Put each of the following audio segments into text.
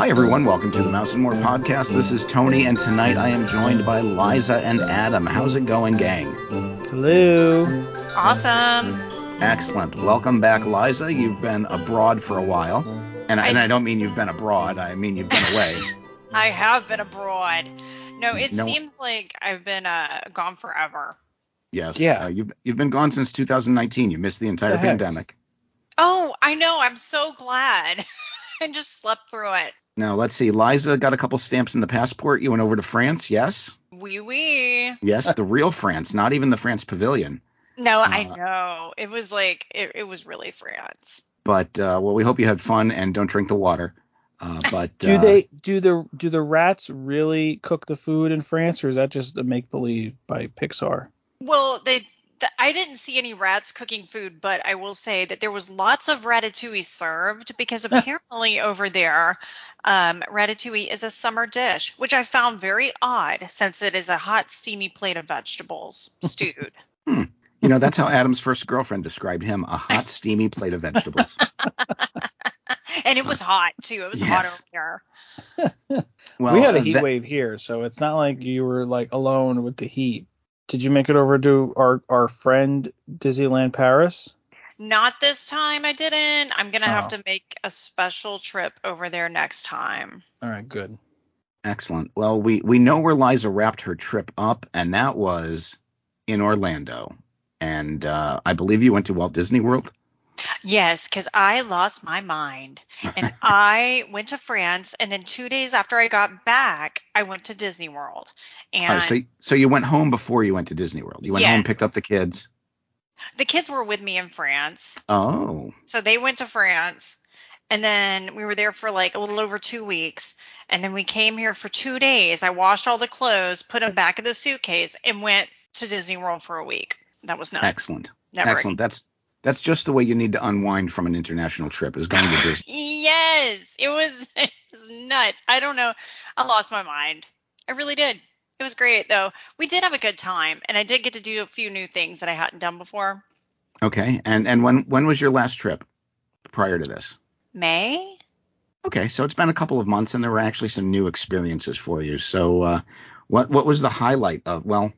Hi, everyone. Welcome to the Mouse and More podcast. This is Tony, and tonight I am joined by Liza and Adam. How's it going, gang? Hello. Awesome. Excellent. Welcome back, Liza. You've been abroad for a while. And I, and I don't mean you've been abroad, I mean you've been away. I have been abroad. No, it No- seems like I've been uh, gone forever. yes. Yeah. Uh, you've, you've been gone since 2019. You missed the entire The pandemic. Oh, I know. I'm so glad. I just slept through it. Now, let's see. Liza got a couple stamps in the passport. You went over to France, yes? Wee wee. Yes, the real France, not even the France Pavilion. No, I Uh, know. It was like it, it was really France. But, uh, well, we hope you had fun and don't drink the water. Uh, but Do uh, they do the do the rats really cook the food in France, or is that just a make believe by Pixar? Well, they. The, I didn't see any rats cooking food, but I will say that there was lots of ratatouille served because apparently over there, um, ratatouille is a summer dish, which I found very odd since it is a hot, steamy plate of vegetables stewed. You know, that's how Adam's first girlfriend described him a hot, steamy plate of vegetables. and it was hot too. It was hot over here. Well, we had a uh, heat that- wave here, so it's not like you were like alone with the heat. Did you make it over to our our friend Disneyland Paris? Not this time. I didn't. I'm gonna have Oh. to make a special trip over there next time. All right, good. Excellent. Well, we, we know where Liza wrapped her trip up, and that was in Orlando. And uh, I believe you went to Walt Disney World. Yes, because I lost my mind. And I went to France, and then two days after I got back, I went to Disney World. Oh, And so, so you went home before you went to Disney World. You went home, picked up the kids. the kids were with me in France. Oh, So they went to France, and then we were there for like a little over two weeks. And then we came here for two days. I washed all the clothes, put them back in the suitcase, and went to Disney World for a week. That was nuts. excellent. Never Excellent. That's that's just the way you need to unwind from an international trip is going to Disney. Yes, it was, it was nuts. I don't know. I lost my mind. I really did. It was great though. We did have a good time, and I did get to do a few new things that I hadn't done before. Okay. And and when when was your last trip prior to this? May? Okay, so it's been a couple of months, and there were actually some new experiences for you. So, uh, what what was the highlight of? Well,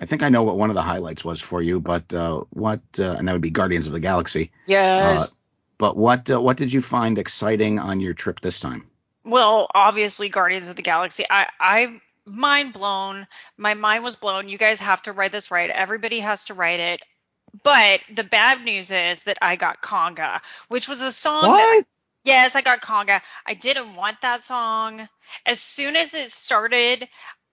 I think I know what one of the highlights was for you, but uh, what? Uh, and that would be Guardians of the Galaxy. Yes. But what uh, what did you find exciting on your trip this time? well, obviously, Guardians of the Galaxy. I I mind blown. My mind was blown. You guys have to write this right. Everybody has to write it. But the bad news is that I got Conga, which was a song that What? Yes, I got Conga. I didn't want that song. As soon as it started,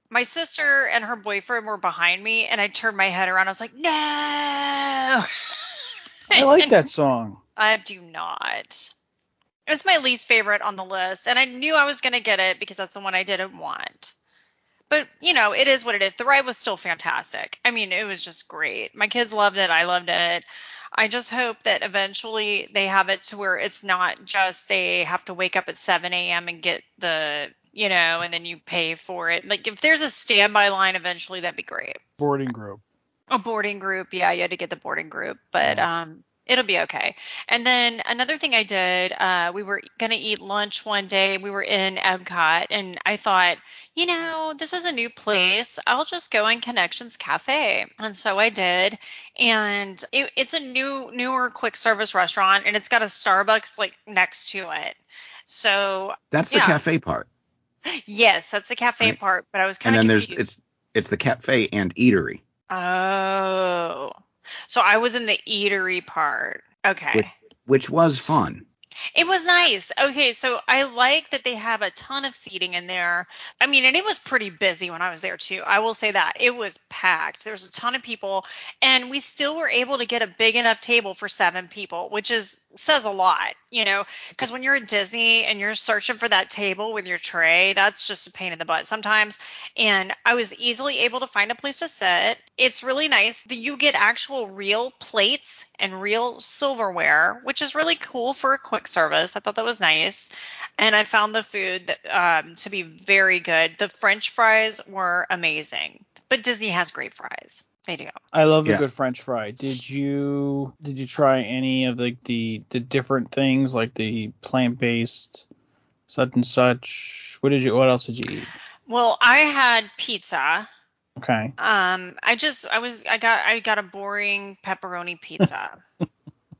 my sister and her boyfriend were behind me, and I turned my head around. I was like, no. I like that song. I do not. It's my least favorite on the list, and I knew I was going to get it because that's the one I didn't want. But, you know, it is what it is. The ride was still fantastic. I mean, it was just great. My kids loved it. I loved it. I just hope that eventually they have it to where it's not just they have to wake up at 7 a.m. and get the, you know, and then you pay for it. Like, if there's a standby line eventually, that'd be great. Boarding group. A boarding group, yeah, you had to get the boarding group, but um, it'll be okay. And then another thing I did, uh, we were gonna eat lunch one day. We were in Epcot, and I thought, you know, this is a new place. I'll just go in Connections Cafe, and so I did. And it, it's a new, newer quick service restaurant, and it's got a Starbucks like next to it. So That's the Yeah. cafe part, yes, that's the cafe Right. part. But I was kind of And then there's it's it's the cafe and eatery. Oh. So I was in the eatery part. Okay. Which- Which was fun. It was nice. Okay, so I like that they have a ton of seating in there. I mean, and it was pretty busy when I was there too. I will say that. It was packed. There was a ton of people and we still were able to get a big enough table for 7 people, which is says a lot, you know, cuz when you're at Disney and you're searching for that table with your tray, that's just a pain in the butt sometimes. And I was easily able to find a place to sit. It's really nice that you get actual real plates and real silverware, which is really cool for a quick service. I thought that was nice. And I found the food that, um, to be very good. The French fries were amazing, but Disney has great fries. They do. I love Yeah. a good French fry. Did you did you try any of the the, the different things like the plant based such and such. What did you? What else did you eat? Well, I had pizza. Okay. Um, I just I was I got I got a boring pepperoni pizza.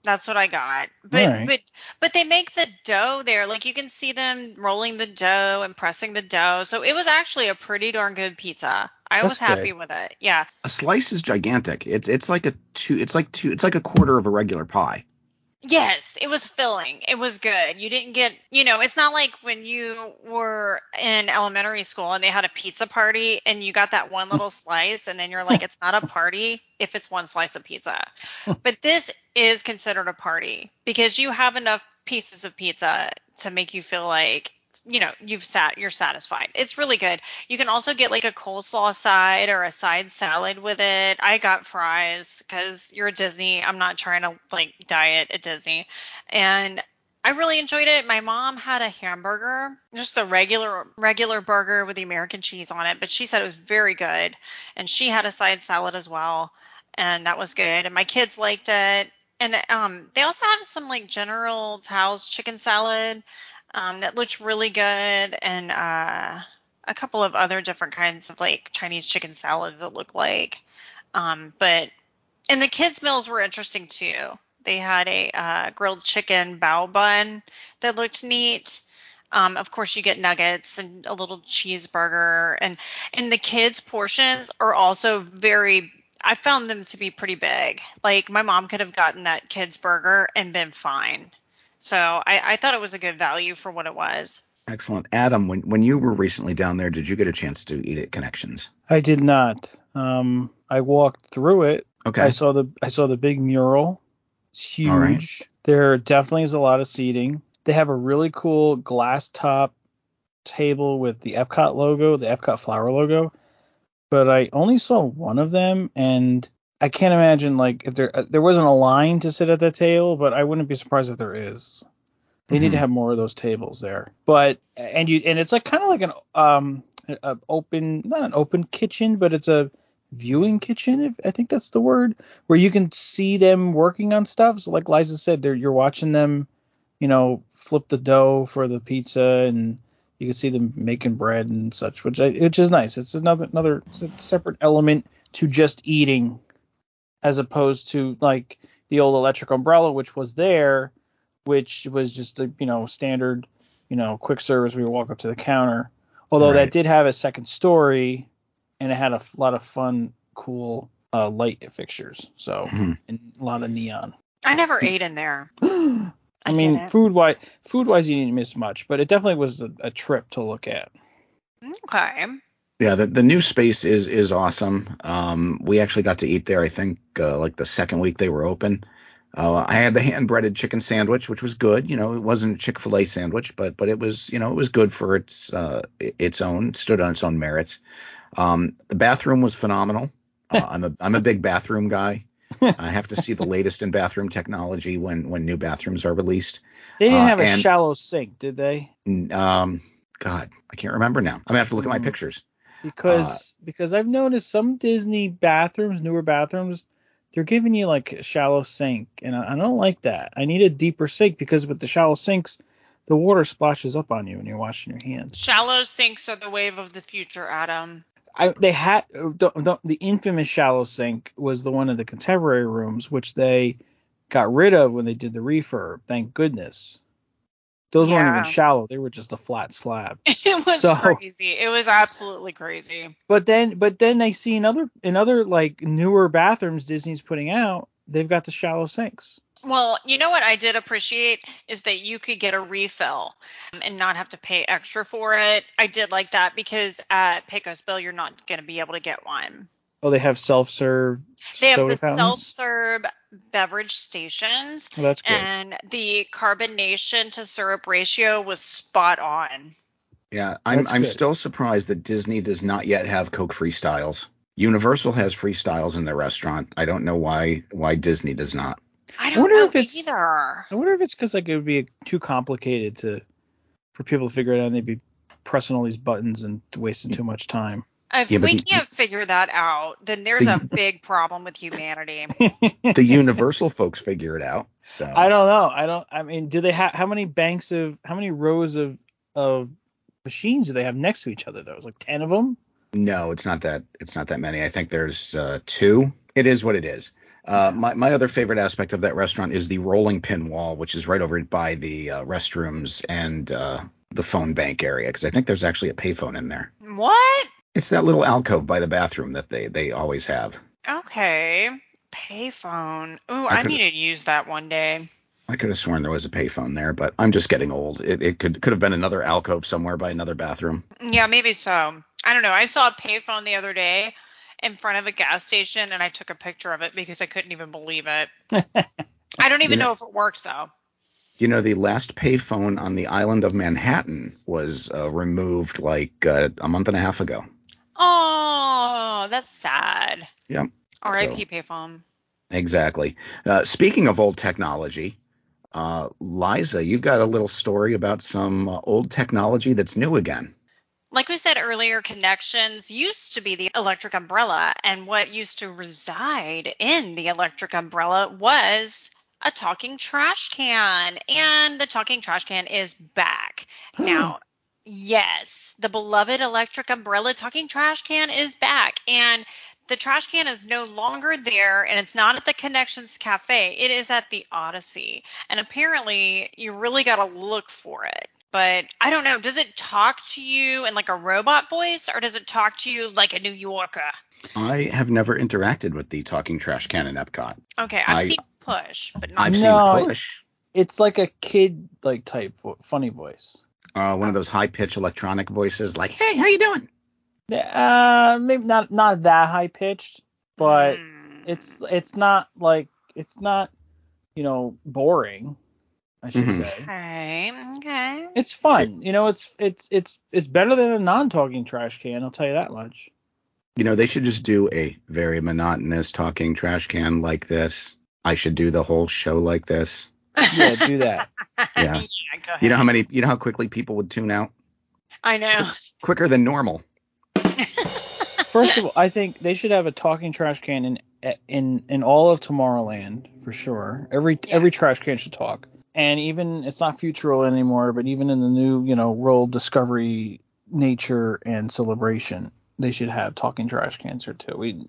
That's what I got. But Alright. but but they make the dough there. Like you can see them rolling the dough and pressing the dough. So it was actually a pretty darn good pizza. I was happy good. with it. Yeah. A slice is gigantic. It's it's like a two. It's like two. It's like a quarter of a regular pie. Yes, it was filling. It was good. You didn't get, you know, it's not like when you were in elementary school and they had a pizza party and you got that one little slice and then you're like, it's not a party if it's one slice of pizza. But this is considered a party because you have enough pieces of pizza to make you feel like you know you've sat you're satisfied. It's really good. You can also get like a coleslaw side or a side salad with it. I got fries because you're at disney. I'm not trying to like diet at disney. And i really enjoyed it. My mom had a hamburger just the regular regular burger with the american cheese on it but she said it was very good. And she had a side salad as well and that was good. And my kids liked it. And um they also have some like general Tao's chicken salad um, that looked really good, and uh, a couple of other different kinds of like Chinese chicken salads that looked like. Um, but and the kids' meals were interesting too. They had a uh, grilled chicken bao bun that looked neat. Um, of course, you get nuggets and a little cheeseburger, and and the kids' portions are also very. I found them to be pretty big. Like my mom could have gotten that kids' burger and been fine. So I, I thought it was a good value for what it was. Excellent, Adam. When when you were recently down there, did you get a chance to eat at Connections? I did not. Um, I walked through it. Okay. I saw the I saw the big mural. It's huge. All right. There definitely is a lot of seating. They have a really cool glass top table with the Epcot logo, the Epcot flower logo. But I only saw one of them, and I can't imagine like if there uh, there wasn't a line to sit at that table, but I wouldn't be surprised if there is. They need to Mhm. have more of those tables there. But and you and it's like kind of like an um a, a open not an open kitchen, but it's a viewing kitchen. If I think that's the word, where you can see them working on stuff. So like Liza said, they're you're watching them, you know, flip the dough for the pizza, and you can see them making bread and such, which I, which is nice. It's another another it's separate element to just eating, as opposed to like the old electric umbrella, which was there, which was just a you know standard, you know, quick service where you walk up to the counter. Although that did have a second story, and it had a f- lot of fun, cool uh, light fixtures. So Mhm. and a lot of neon. I never ate in there. I, I mean, food wise, food wise, you didn't miss much, but it definitely was a, a trip to look at. Okay. Yeah, the, the new space is is awesome. Um, we actually got to eat there. I think uh, like the second week they were open. Uh, I had the hand breaded chicken sandwich, which was good. You know, it wasn't a Chick fil A sandwich, but but it was you know it was good for its uh, its own stood on its own merits. Um, the bathroom was phenomenal. Uh, I'm a I'm a big bathroom guy. I have to see the latest in bathroom technology when when new bathrooms are released. They didn't Uh, have a and- shallow sink, did they? Um, God, I can't remember now. I'm gonna have to look at my Hmm. pictures. Uh, because because I've noticed some Disney bathrooms, newer bathrooms, they're giving you like a shallow sink, and I, I don't like that. I need a deeper sink because with the shallow sinks, the water splashes up on you when you're washing your hands. Shallow sinks are the wave of the future, Adam. I they had don't, don't, the infamous shallow sink was the one in the contemporary rooms, which they got rid of when they did the refurb. Thank goodness. Those weren't even shallow; they were just a flat slab. It was So- crazy. It was absolutely crazy. But then, but then they see in other in other like newer bathrooms Disney's putting out, they've got the shallow sinks. Well, you know what I did appreciate is that you could get a refill um, and not have to pay extra for it. I did like that because at Pecos Bill you're not going to be able to get one. Oh, they have self-serve They have the self-serve beverage stations, that's good. and the carbonation to syrup ratio was spot on. Yeah, I'm That's I'm good. still surprised that Disney does not yet have Coke freestyles. Universal has freestyles in their restaurant. I don't know why why Disney does not. I I don't wonder know if it's- either. I wonder if it's because like it would be too complicated to for people to figure it out. and They'd be pressing all these buttons and wasting too much time. If Yeah, we the- can't figure that out, then there's a big problem with humanity. The Universal folks figure it out. So I don't know. I don't. I mean, do they have how many banks of how many rows of of machines do they have next to each other though? It's like ten of them. No, it's not that. It's not that many. I think there's uh, two. It is what it is. Uh, my my other favorite aspect of that restaurant is the rolling pin wall, which is right over by the uh, restrooms and uh, the phone bank area, because I think there's actually a payphone in there. What? It's that little alcove by the bathroom that they they always have. Okay. Payphone. Ooh, I I, need to use that one day. I could have sworn there was a payphone there, but I'm just getting old. It, it could could have been another alcove somewhere by another bathroom. Yeah, maybe so. I don't know. I saw a payphone the other day in front of a gas station and I took a picture of it because I couldn't even believe it. I don't even You know- know if it works though. You know, the last payphone on the island of Manhattan was uh, removed like uh, a month and a half ago. Oh, that's sad. Yep. R.I.P. payphone. Exactly. Uh, speaking of old technology, uh, Liza, you've got a little story about some uh, old technology that's new again. Like we said earlier, connections used to be the electric umbrella, and what used to reside in the electric umbrella was a talking trash can. And the talking trash can is back. now, yes, the beloved electric umbrella talking trash can is back. And the trash can is no longer there and it's not at the Connections Cafe. It is at the Odyssey. And apparently, you really got to look for it. But I don't know. Does it talk to you in like a robot voice or does it talk to you like a New Yorker? I have never interacted with the talking trash can in Epcot. Okay, I've I- seen push, but not I've No, seen it- Push, It's like a kid like type funny voice. Uh, one of those high pitched electronic voices, like "Hey, how you doing?" Uh, maybe not not that high pitched, but Hmm. it's it's not like it's not you know boring. I should Mhm. say okay. Okay. it's fun. You know, it's it's it's it's better than a non-talking trash can. I'll tell you that much. You know, they should just do a very monotonous talking trash can like this. I should do the whole show like this. Yeah, do that. Yeah. go ahead. You know how many? You know how quickly people would tune out? I know. Quicker than normal. First of all, I think they should have a talking trash can in in in all of Tomorrowland for sure. Every Yeah. every trash can should talk. And even it's not Future World anymore, but even in the new, you know, World Discovery, Nature, and Celebration, they should have talking trash cans here too. We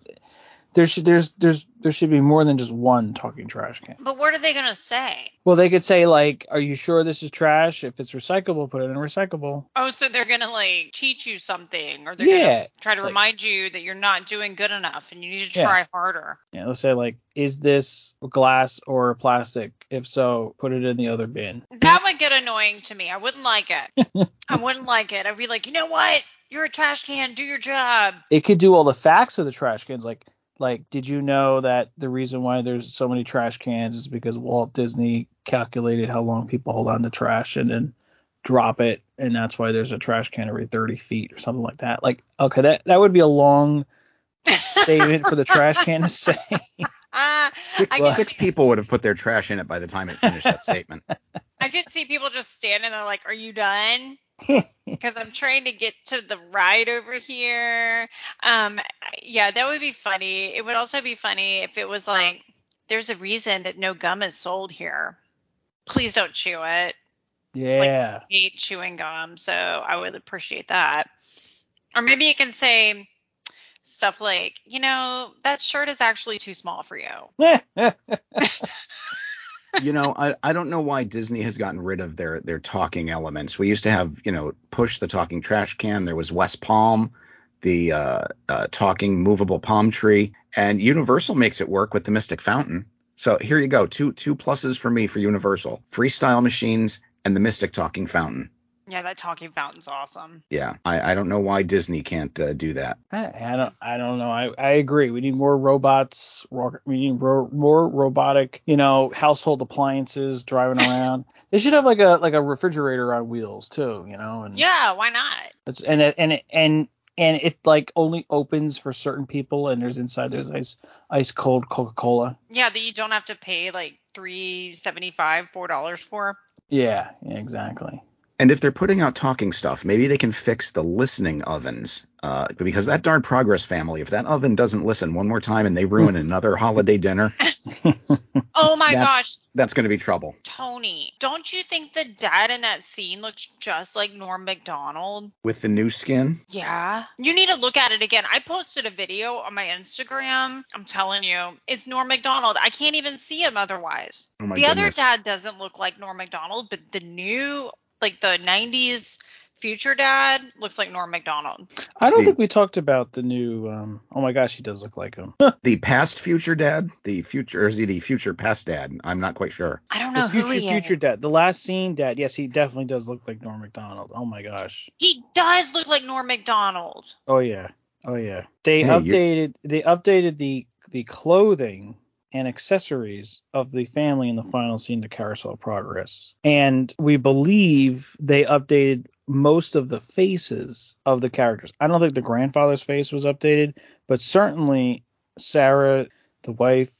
there should there's there's there should be more than just one talking trash can. But what are they gonna say? Well, they could say like, "Are you sure this is trash? If it's recyclable, put it in recyclable." Oh, so they're gonna like teach you something, or they're Yeah, gonna try to like- remind you that you're not doing good enough and you need to Yeah. try harder. Yeah, let's say like, "Is this glass or plastic? If so, put it in the other bin." That would get annoying to me. I wouldn't like it. I wouldn't like it. I'd be like, you know what? You're a trash can. Do your job. it could do all the facts of the trash cans like like did you know that the reason why there's so many trash cans is because Walt Disney calculated how long people hold on to trash and then drop it and that's why there's a trash can every 30 feet or something like that like okay that that would be a long statement for the trash can to say Ah, Six, I, six people would have put their trash in it by the time it finished that statement. I could see people just standing there like, are you done? Because I'm trying to get to the ride over here. Um, yeah, that would be funny. It would also be funny if it was like, there's a reason that no gum is sold here. Please don't chew it. yeah I hate chewing gum, so I would appreciate that. Or maybe you can say stuff like, you know, that shirt is actually too small for you. you know, I, I don't know why Disney has gotten rid of their their talking elements. We used to have, you know, push the talking trash can. There was Wes Palm, the uh, uh, talking movable palm tree, and Universal makes it work with the Mystic Fountain. So here you go, two two pluses for me for Universal: freestyle machines and the Mystic talking fountain. Yeah, that talking fountain's awesome. Yeah, I, I don't know why Disney can't uh, do that. I, I don't I don't know I, I agree we need more robots we need ro- more robotic you know household appliances driving around they should have like a like a refrigerator on wheels too you know and Yeah, why not? It's, and it, and it, and and it like only opens for certain people, and there's inside there's ice ice cold Coca Cola. Yeah, that you don't have to pay like three seventy five, four dollars for. Yeah, yeah, exactly. And if they're putting out talking stuff, maybe they can fix the listening ovens. Uh, because that darn Progress family, if that oven doesn't listen one more time and they ruin another holiday dinner, Oh my that's, gosh, that's going to be trouble. Tony, don't you think the dad in that scene looks just like Norm Macdonald With the new skin, Yeah. You need to look at it again. I posted a video on my Instagram. I'm telling you, it's Norm Macdonald. I can't even see him otherwise. Oh my the other dad doesn't look like Norm Macdonald, but the new, like the 90s future dad looks like Norm Macdonald. I don't The- think we talked about the new. Um, oh my gosh, he does look like him. the past future dad, the future, or is he the future past dad? I'm not quite sure. I don't know the future who he future is. dad. The last scene dad. Yes, he definitely does look like Norm Macdonald. Oh my gosh. He does look like Norm Macdonald. Oh yeah. Oh yeah. They Hey, you- updated. They updated the the clothing and accessories of the family in the final scene to Carousel Progress, and we believe they updated most of the faces of the characters. I don't think the grandfather's face was updated, but certainly Sarah, the wife,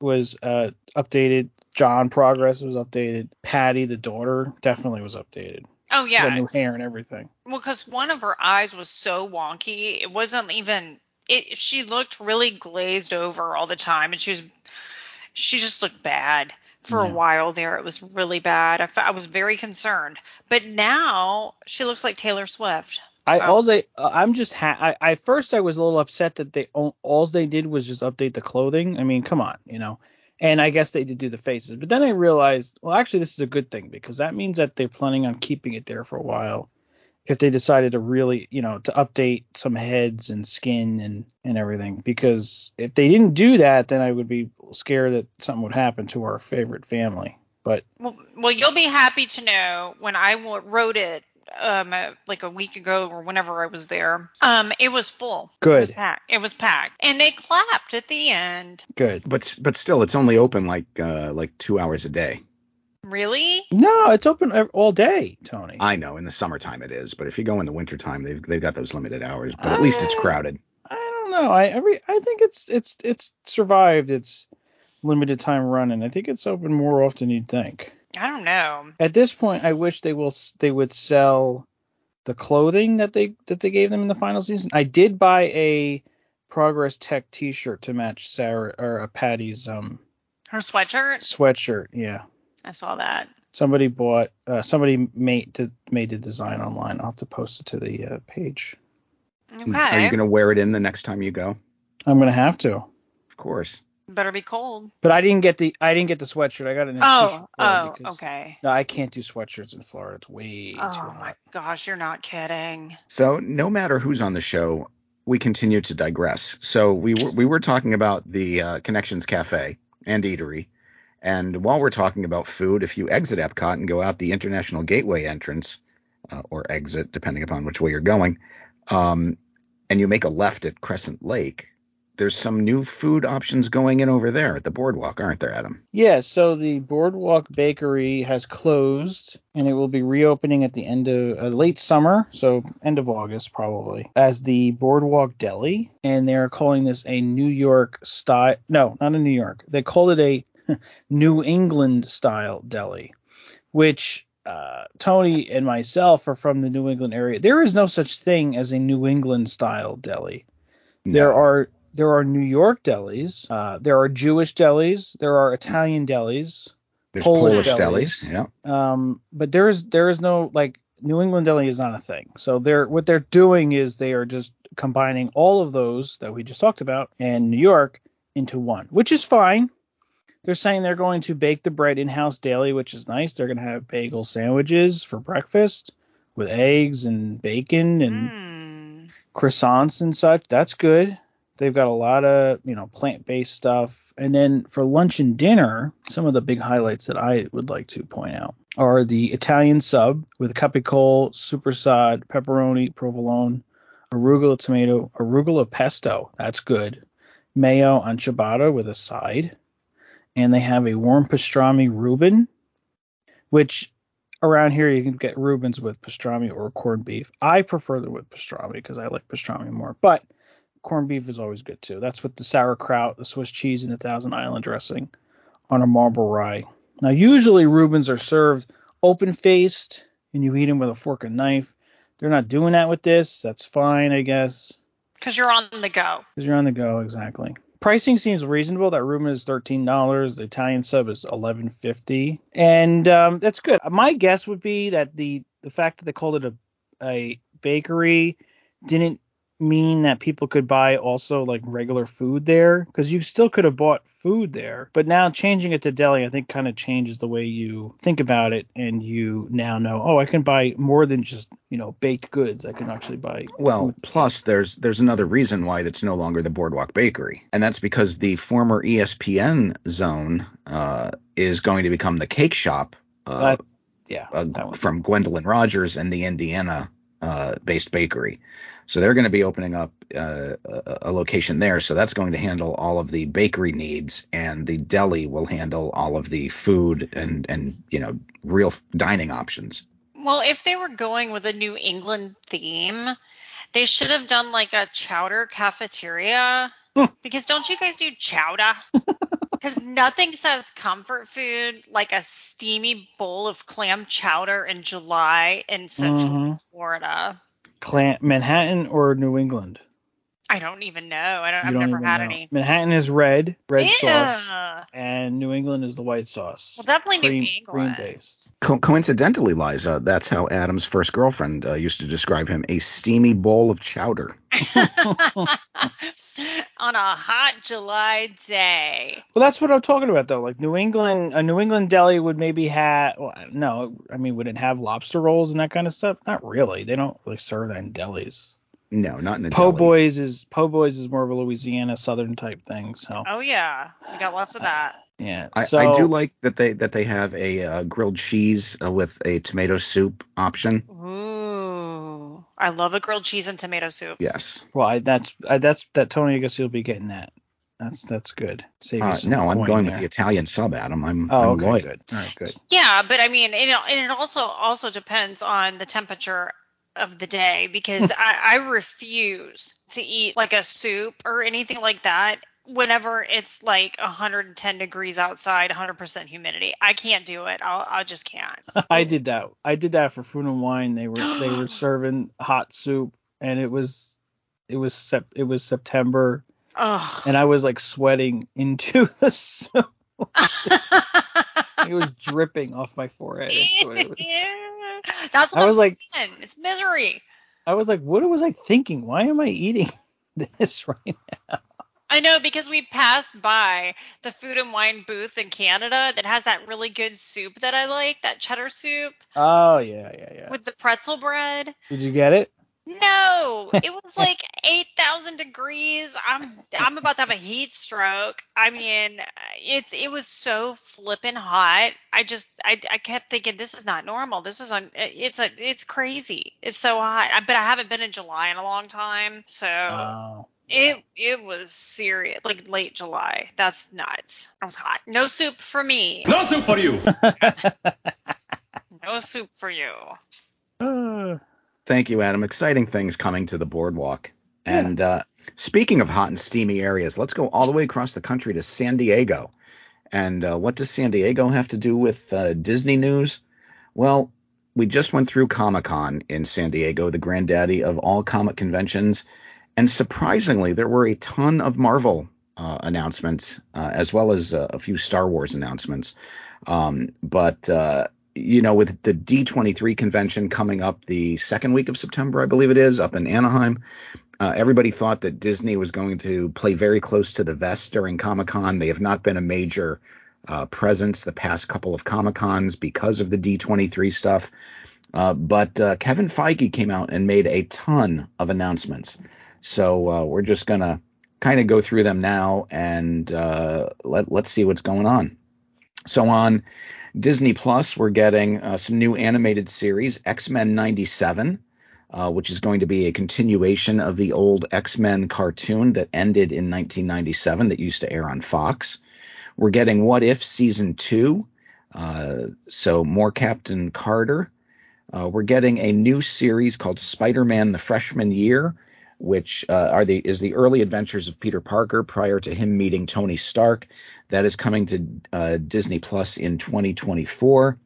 was uh, updated. John Progress was updated. Patty, the daughter, definitely was updated. Oh yeah. new hair and everything. Well, because one of her eyes was so wonky, it wasn't even. It. She looked really glazed over all the time, and she was. She just looked bad for Yeah. a while there. It was really bad. I, I was very concerned, but now she looks like Taylor Swift. I So- all they uh, I'm just ha- I, I first I was a little upset that they all all they did was just update the clothing. I mean, come on, you know. And I guess they did do the faces, but then I realized, well, actually, this is a good thing because that means that they're planning on keeping it there for a while. If they decided to really, you know, to update some heads and skin and and everything, because if they didn't do that, then I would be scared that something would happen to our favorite family. But Well, well, you'll be happy to know when I wrote it, um, uh, like a week ago or whenever I was there, um, it was full. Good. It was packed. It was packed, and they clapped at the end. good. But but still, it's only open like uh, like two hours a day. Really? No, it's open all day, Tony. I know in the summertime it is, but if you go in the wintertime, they've they've got those limited hours. But at least it's crowded. I don't know. I every I think it's it's it's survived its limited time running. I think it's open more often you'd think. I don't know. At this point, I wish they will they would sell the clothing that they that they gave them in the final season. I did buy a Progress Tech T-shirt to match Sarah or uh, Patty's um Her sweatshirt. sweatshirt. Yeah, I saw that. somebody bought uh, somebody made to, made the design online. I'll have to post it to the uh, page. Okay. Are you gonna wear it in the next time you go? I'm gonna have to. Of course. Better be cold. But I didn't get the I didn't get the sweatshirt. I got an Oh, oh, because- okay. No, I can't do sweatshirts in Florida. It's way too Oh hot. my gosh, you're not kidding. So no matter who's on the show, we continue to digress. So we were we were talking about the uh, Connections Cafe and Eatery, and while we're talking about food, if you exit Epcot and go out the International Gateway entrance, uh, or exit depending upon which way you're going, um, and you make a left at Crescent Lake, there's some new food options going in over there at the boardwalk, aren't there, Adam? Yeah, so the Boardwalk Bakery has closed, and it will be reopening at the end of uh, late summer, so end of August probably, as the Boardwalk Deli, and they're calling this a New York style. No, not a New York. They called it a New England style deli, which uh, Tony and myself are from the New England area. There is no such thing as a New England style deli. There are there are New York delis, uh, there are Jewish delis, there are Italian delis, there's Polish Polish, delis. delis. Yeah. um, but there is there is no like New England deli is not a thing. So they're what they're doing is they are just combining all of those that we just talked about and New York into one, which is fine. They're saying they're going to bake the bread in-house daily, which is nice. They're going to have bagel sandwiches for breakfast with eggs and bacon and Hmm. croissants and such. That's good. They've got a lot of, you know, plant-based stuff. And then for lunch and dinner, some of the big highlights that I would like to point out are the Italian sub with capicola, soppressata, pepperoni, provolone, arugula tomato, arugula pesto. That's good. Mayo on ciabatta with a side. And they have a warm pastrami Reuben, which around here you can get Reubens with pastrami or corned beef. I prefer them with pastrami because I like pastrami more, but corned beef is always good too. That's with the sauerkraut, the Swiss cheese, and the Thousand Island dressing on a marble rye. Now, usually Reubens are served open faced, and you eat them with a fork and knife. They're not doing that with this. That's fine, I guess. Because you're on the go. Because you're on the go, exactly. Pricing seems reasonable. That room is thirteen dollars. The Italian sub is eleven fifty, and um, that's good. My guess would be that the the fact that they called it a a bakery didn't mean that people could buy also like regular food there because you still could have bought food there but now changing it to deli i think kind of changes the way you think about it and you now know oh i can buy more than just you know baked goods i can actually buy Well, food. plus there's there's another reason why that's no longer the Boardwalk Bakery, and that's because the former ESPN zone uh, is going to become the cake shop uh, That- yeah uh, from Gwendolyn Rogers and the Indiana uh, based bakery. So they're going to be opening up uh, a, a location there. So that's going to handle all of the bakery needs, and the deli will handle all of the food and and you know real dining options. Well, if they were going with a New England theme, they should have done like a chowder cafeteria. Hmm. Because don't you guys do chowder? Because nothing says comfort food like a steamy bowl of clam chowder in July in Central Mhm. Florida. Clan- manhattan or new england I don't even know. I don't. You I've don't never had know. any. manhattan is red red Ew. sauce and new england is the white sauce Well, definitely cream, New England. cream based Co- coincidentally, Liza, that's how Adam's first girlfriend uh, used to describe him: a steamy bowl of chowder. On a hot July day. Well, that's what I'm talking about though. Like New England, a New England deli would maybe have. Well, no, I mean, would it have lobster rolls and that kind of stuff? Not really. They don't really serve that in delis. No, not in a Po' deli. boys is Po' boys is more of a Louisiana Southern type thing. So Oh yeah, we got lots of that. yeah. I, so, I do like that they that they have a uh, grilled cheese uh, with a tomato soup option. Ooh, I love a grilled cheese and tomato soup. Yes. Well, I, that's I, that's that Tony. I guess you'll be getting that. That's that's good. Save Uh, no, I'm going there. with the Italian sub, Adam. I'm, Oh, I'm okay, loyal. good. All right, good. Yeah, but I mean, it, and it also also depends on the temperature of the day because I, I refuse to eat like a soup or anything like that whenever it's like 110 degrees outside, 100% humidity. I can't do it. I'll, I just can't. I did that. I did that for food and wine. They were they were serving hot soup, and it was it was sep- it was September, Ugh. and I was like sweating into the soup. It was dripping off my forehead. That's what it was. That's what I was like- saying. It's misery. I was like, what was I thinking? Why am I eating this right now? I know because we passed by the food and wine booth in Canada that has that really good soup that I like, that cheddar soup Oh yeah, yeah, yeah. with the pretzel bread. Did you get it? No, it was like 8,000 degrees. I'm I'm about to have a heat stroke. I mean, it's it was so flippin' hot. I just I, I kept thinking this is not normal. This is un, it's a it's crazy. It's so hot. I, but I haven't been in July in a long time, so Oh. it it was serious. Like late July. That's nuts. It was hot. No soup for me. No soup for you. No soup for you. Uh, Thank you, Adam. Exciting things coming to the boardwalk. And uh, speaking of hot and steamy areas, let's go all the way across the country to San Diego. And uh, what does San Diego have to do with uh, Disney news? Well, we just went through Comic Con in San Diego, the granddaddy of all comic conventions. And surprisingly, there were a ton of Marvel uh, announcements, uh, as well as uh, a few Star Wars announcements. Um, but uh, you know, with the D23 convention coming up the second week of September, I believe it is, up in Anaheim, uh, everybody thought that Disney was going to play very close to the vest during Comic Con. They have not been a major uh, presence the past couple of Comic Cons because of the D23 stuff. Uh, but uh, Kevin Feige came out and made a ton of announcements. So uh, we're just going to kind of go through them now and uh, let, let's see what's going on. So on Disney Plus, we're getting uh, some new animated series, X Men 97, uh, which is going to be a continuation of the old X Men cartoon that ended in 1997 that used to air on Fox. We're getting What If Season 2, uh, so more Captain Carter. Uh, we're getting a new series called Spider Man the Freshman Year, which uh, are the is the early adventures of Peter Parker prior to him meeting Tony Stark. That is coming to uh, Disney Plus in 2024.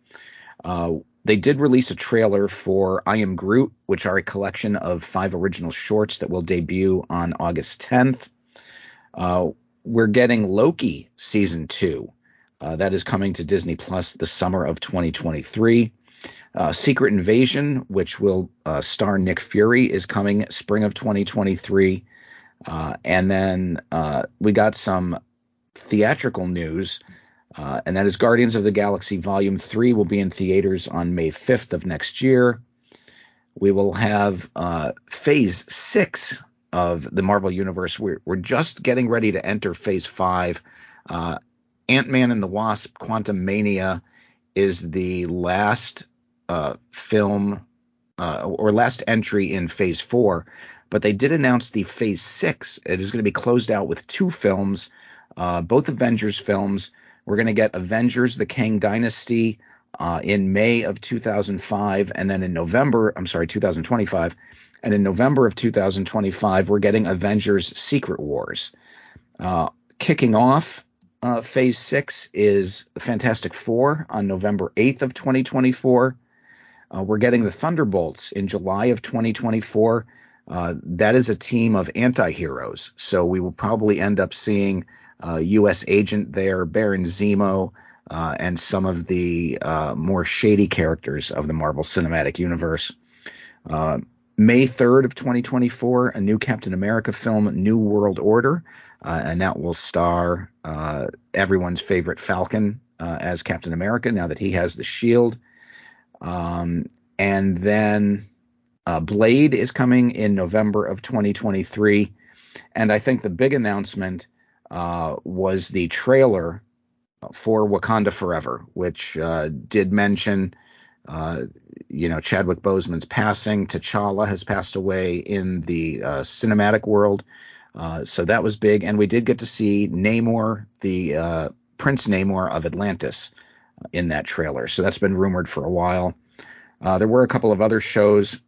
Uh, they did release a trailer for I Am Groot, which are a collection of five original shorts that will debut on August 10th. Uh, we're getting Loki season two. Uh, that is coming to Disney Plus the summer of 2023. Uh, Secret Invasion, which will uh, star Nick Fury, is coming spring of 2023. Uh, and then uh, we got some theatrical news, uh, and that is Guardians of the Galaxy Volume 3 will be in theaters on May 5th of next year. We will have uh, Phase 6 of the Marvel Universe. We're, we're just getting ready to enter Phase 5. Uh, Ant Man and the Wasp Quantumania is the last uh, film uh, or last entry in Phase 4 but they did announce the Phase Six. It is going to be closed out with two films, uh, both Avengers films. We're going to get Avengers: The Kang Dynasty uh, in May of 2005, and then in November, I'm sorry, 2025, and in November of 2025, we're getting Avengers: Secret Wars. Uh, kicking off uh, Phase Six is Fantastic Four on November 8th of 2024. Uh, we're getting the Thunderbolts in July of 2024 uh, that is a team of anti-heroes. So we will probably end up seeing uh, U.S. Agent there, Baron Zemo, uh, and some of the uh, more shady characters of the Marvel Cinematic Universe. Uh, May 3rd of 2024, a new Captain America film, New World Order, and that will star everyone's favorite Falcon as Captain America now that he has the shield. Um, and then uh, Blade is coming in November of 2023, and I think the big announcement uh, was the trailer for Wakanda Forever, which uh, did mention, uh, you know, Chadwick Boseman's passing. T'Challa has passed away in the uh, cinematic world, uh, so that was big, and we did get to see Namor, the Prince Namor of Atlantis, in that trailer. So that's been rumored for a while. there were a couple of other shows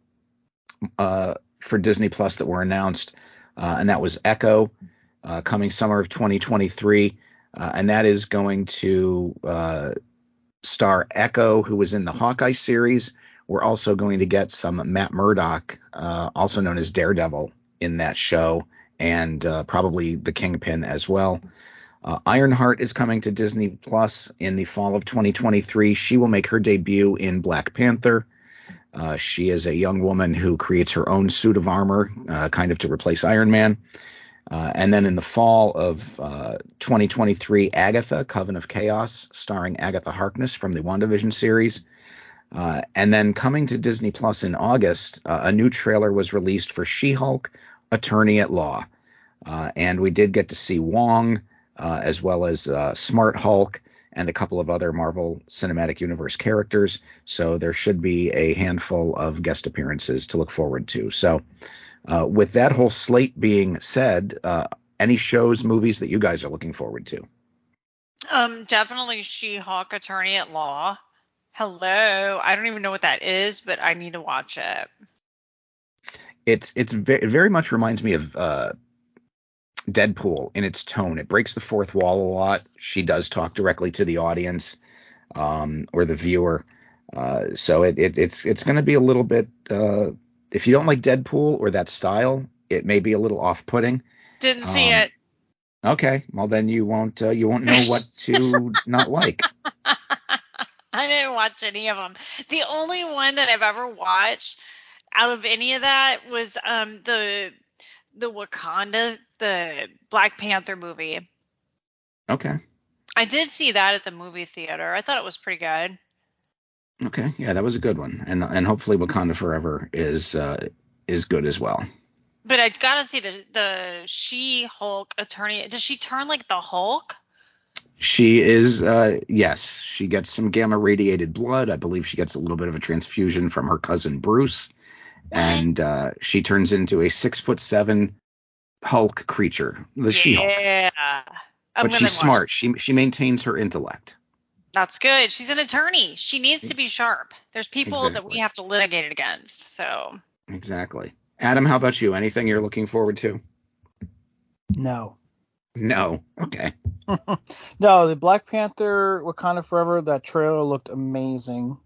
uh, for Disney Plus that were announced, uh, and that was Echo uh, coming summer of 2023, uh, and that is going to uh, star Echo, who was in the Hawkeye series. We're also going to get some Matt Murdock, also known as Daredevil, in that show, and probably the Kingpin as well. Uh, Ironheart is coming to Disney Plus in the fall of 2023. She will make her debut in Black Panther. Uh, she is a young woman who creates her own suit of armor, uh, kind of to replace Iron Man. Uh, and then in the fall of uh, 2023, Agatha, Coven of Chaos, starring Agatha Harkness from the WandaVision series. Uh, and then coming to Disney Plus in August, a new trailer was released for She Hulk, Attorney at Law. and we did get to see Wong, as well as Smart Hulk and a couple of other Marvel Cinematic Universe characters. So there should be a handful of guest appearances to look forward to. So, uh, with that whole slate being said, uh, any shows, movies that you guys are looking forward to? Um, definitely She-Hulk Attorney at Law. Hello, I don't even know what that is, but I need to watch it. It's it's very, it very much reminds me of uh, Deadpool in its tone. It breaks the fourth wall a lot. She does talk directly to the audience um, or the viewer. Uh, so it, it, it's it's going to be a little bit. Uh, if you don't like Deadpool or that style, it may be a little off-putting. Didn't see um, it. Okay, well then you won't uh, you won't know what to not like. I didn't watch any of them. The only one that I've ever watched out of any of that was um the the Wakanda, the Black Panther movie. Okay. I did see that at the movie theater. I thought it was pretty good. Okay, yeah, that was a good one, and and hopefully Wakanda Forever is uh, is good as well. But I gotta see the the She Hulk attorney. Does she turn like the Hulk? She is, uh, yes. She gets some gamma radiated blood. I believe she gets a little bit of a transfusion from her cousin Bruce and uh, she turns into a six foot seven Hulk creature, the yeah. She-Hulk. Yeah, but she's smart. She she maintains her intellect. That's good. She's an attorney. She needs to be sharp. There's people exactly. that we have to litigate it against. So exactly. Adam, how about you? Anything you're looking forward to? No. No. Okay. no, the Black Panther Wakanda Forever that trailer looked amazing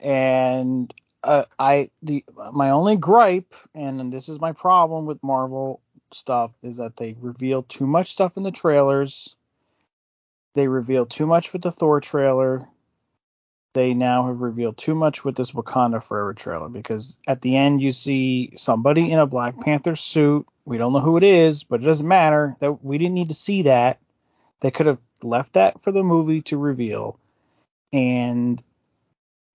and uh, I the my only gripe, and this is my problem with Marvel stuff, is that they reveal too much stuff in the trailers. They reveal too much with the Thor trailer. They now have revealed too much with this Wakanda Forever trailer because at the end you see somebody in a Black Panther suit. We don't know who it is, but it doesn't matter. That we didn't need to see that. They could have left that for the movie to reveal. And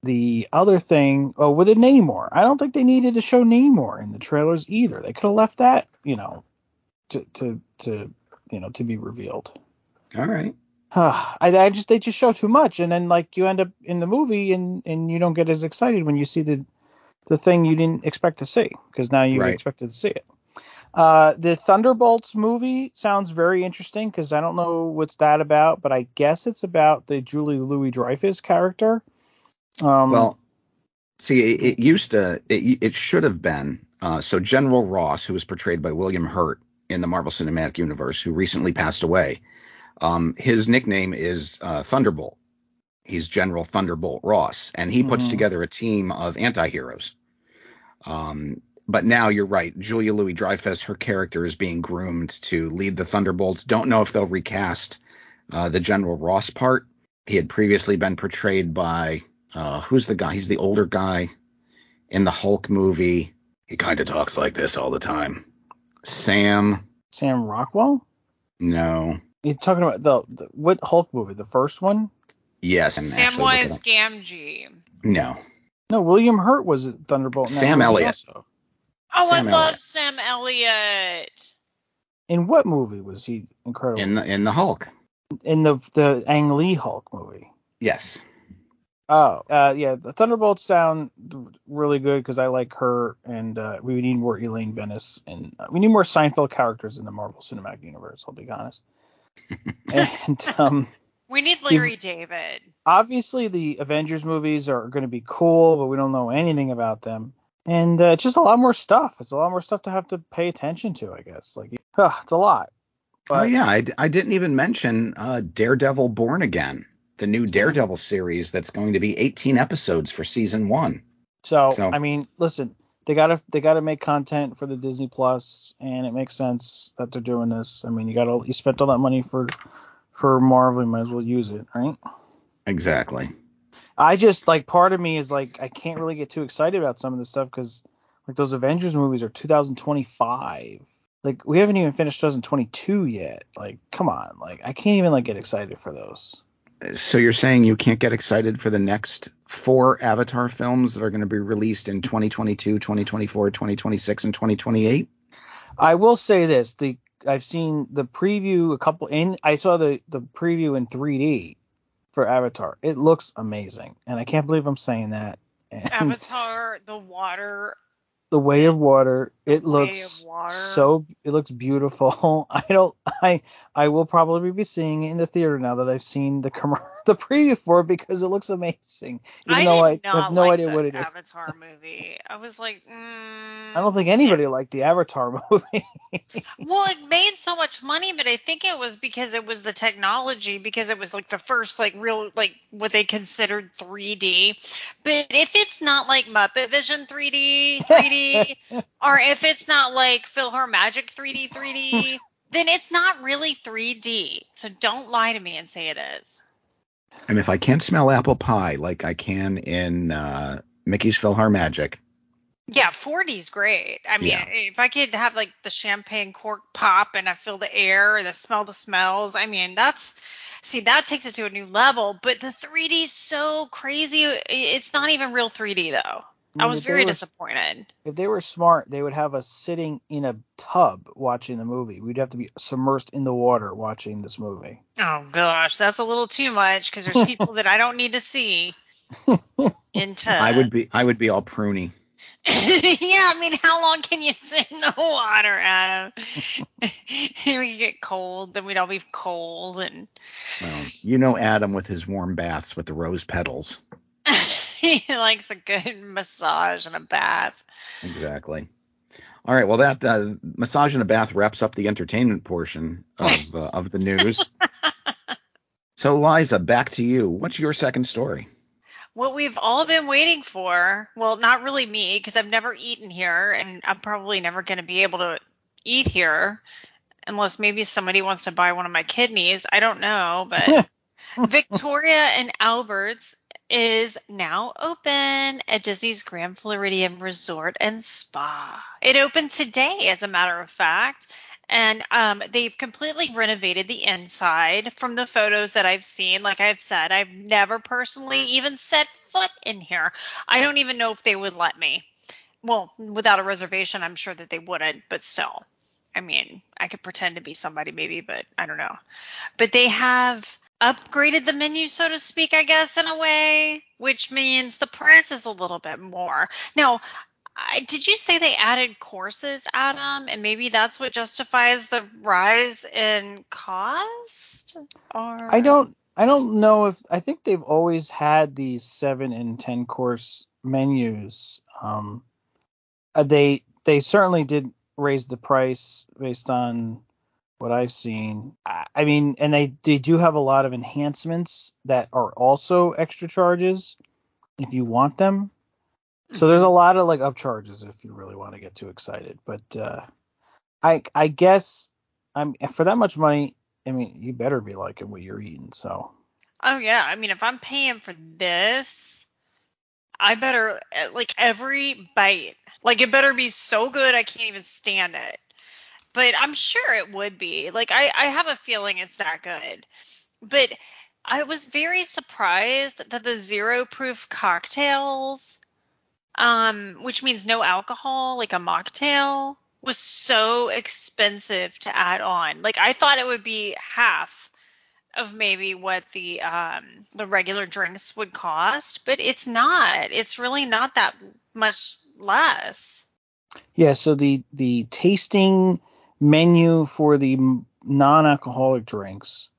the other thing, oh, with a Namor, I don't think they needed to show Namor in the trailers either. They could have left that, you know, to to to you know to be revealed. All right. I, I just they just show too much, and then like you end up in the movie and and you don't get as excited when you see the the thing you didn't expect to see because now you Right. expected to see it. Uh, the Thunderbolts movie sounds very interesting because I don't know what's that about, but I guess it's about the Julia Louis Dreyfus character. Um, Well, see, it, it used to, it, it should have been. Uh, so General Ross, who was portrayed by William Hurt in the Marvel Cinematic Universe, who recently passed away, um, his nickname is uh, Thunderbolt. He's General Thunderbolt Ross, and he puts Mhm. together a team of anti-heroes. Um, but now you're right, Julia Louis Dreyfus, her character is being groomed to lead the Thunderbolts. Don't know if they'll recast uh, the General Ross part. He had previously been portrayed by uh, who's the guy? He's the older guy in the Hulk movie. He kind of talks like this all the time. Sam, Sam Rockwell. no, You're talking about the, the what Hulk movie? The first one? yes, I'm actually looking Samwise Gamgee. No, No, William Hurt was Thunderbolt. Sam movie Elliott. also. Oh, Sam I love Sam Elliott. In what movie was he incredible? in the in the Hulk. in the the Ang Lee Hulk movie. Yes, Oh, uh, yeah, the Thunderbolts sound really good because I like her, and uh, we need more Elaine Benes, and uh, we need more Seinfeld characters in the Marvel Cinematic Universe. I'll be honest. and um, We need Larry David. obviously, the Avengers movies are going to be cool, but we don't know anything about them. And uh, it's just a lot more stuff. It's a lot more stuff to have to pay attention to, I guess. Like, uh, it's a lot. oh yeah, I, d- I didn't even mention uh, Daredevil Born Again, the new Daredevil series that's going to be 18 episodes for season one. So, So- I mean, listen, they gotta they gotta make content for the Disney Plus, and it makes sense that they're doing this. I mean, you gotta you spent all that money for for Marvel, you might as well use it, right? Exactly. I just like part of me is like I can't really get too excited about some of this stuff because like those Avengers movies are 2025. Like we haven't even finished 2022 yet. Like come on, like I can't even like get excited for those. So you're saying you can't get excited for the next four Avatar films that are going to be released in 2022, 2024, 2026, and 2028? I will say this: the I've seen the preview a couple in. I saw the the preview in 3D for Avatar. It looks amazing, and I can't believe I'm saying that. And Avatar, the water. The Way of Water, it looks Water. so. It looks beautiful. I don't. I I will probably be seeing it in the theater now that I've seen the com- the preview for it because it looks amazing. Even I though did I not have no like idea the what it is. Avatar movie. I was like, mm, I don't think anybody liked the Avatar movie. Well, it made so much money, but I think it was because it was the technology, because it was like the first like real like what they considered 3D. But if it's not like Muppet Vision 3D, 3D, or if it's not like PhilharMagic 3D, 3D, then it's not really 3D. So don't lie to me and say it is. And if I can't smell apple pie like I can in uh, Mickey's PhilharMagic, Yeah, 4D's great. I mean, Yeah. if I could have like the champagne cork pop and I feel the air and the smell the smells, I mean, that's see that takes it to a new level. But the 3D's so crazy. It's not even real 3D though. I mean, was very were- disappointed. If they were smart, they would have us sitting in a tub watching the movie. We'd have to be submersed in the water watching this movie. Oh gosh, that's a little too much because there's people that I don't need to see into. I would be I would be all pruny. yeah, I mean, how long can you sit in the water, Adam? we get cold, then we'd all be cold, and Well, you know Adam with his warm baths with the rose petals. he likes a good massage and a bath. Exactly. All right. Well, that uh, massage and a bath wraps up the entertainment portion of uh, of the news. so, Liza, back to you. What's your second story? what we've all been waiting for. Well, not really me, because I've never eaten here, and I'm probably never going to be able to eat here unless maybe somebody wants to buy one of my kidneys. I don't know, but Victoria and Albert's is now open at Disney's Grand Floridian Resort and Spa. It opened today, as a matter of fact. And um, they've completely renovated the inside from the photos that I've seen. Like I've said, I've never personally even set foot in here. I don't even know if they would let me. Well, without a reservation, I'm sure that they wouldn't, but still. I mean, I could pretend to be somebody maybe, but I don't know. But they have upgraded the menu, so to speak, I guess, in a way, which means the price is a little bit more. Now, I, did you say they added courses, Adam? And maybe that's what justifies the rise in cost? Or I don't I don't know if I think they've always had these seven and ten course menus. Um, uh, they they certainly did raise the price based on what I've seen. I, I mean, and they they do have a lot of enhancements that are also extra charges if you want them. So there's a lot of like upcharges if you really want to get too excited. But uh, I I guess I'm for that much money. I mean, you better be liking what you're eating. So Oh yeah, I mean if I'm paying for this, I better uh, like every bite. Like it better be so good I can't even stand it. But I'm sure it would be. Like I I have a feeling it's that good. But I was very surprised that the zero proof cocktails um which means no alcohol, like a mocktail was so expensive to add on. Like I thought it would be half of maybe what the um the regular drinks would cost, but it's not. It's really not that much less. yeah, so the the tasting menu for the non-alcoholic drinks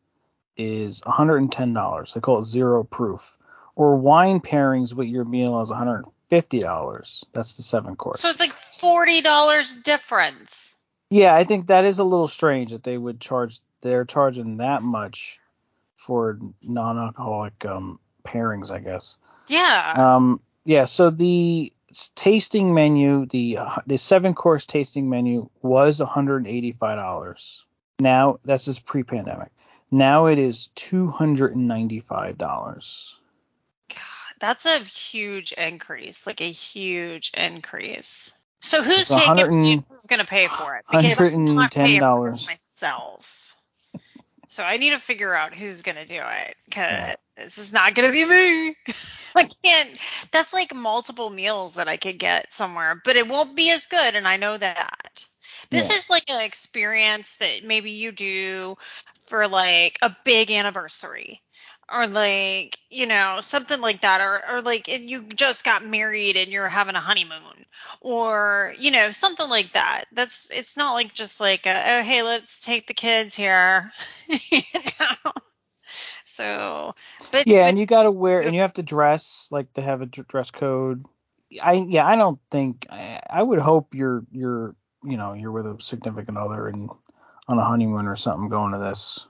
is $110. They call it zero proof. Or wine pairings with your meal is $150. That's the seven course. So it's like forty dollars difference. Yeah, I think that is a little strange that they would charge. They're charging that much for non-alcoholic um, pairings, I guess. Yeah. Um, yeah. So the tasting menu, the uh, the seven course tasting menu was 185 dollars. Now that's just pre-pandemic. Now it is 295 dollars. God, That's a huge increase, like a huge increase. So who's It's taking 100 and- it? Who's going to pay for it? Because I'm not paying for $110. myself. So I need to figure out who's going to do it because Yeah. this is not going to be me. I can't. That's like multiple meals that I could get somewhere, but it won't be as good, and I know that. This Yeah. is like an experience that maybe you do for like a big anniversary or like you know something like that or or like you just got married and you're having a honeymoon or you know something like that that's it's not like just like a, oh hey let's take the kids here you know so but Yeah, but- and you got to wear, and you have to dress like to have a dress code. I yeah, I don't think I, I would hope you're you're you know you're with a significant other and on a honeymoon or something going to this.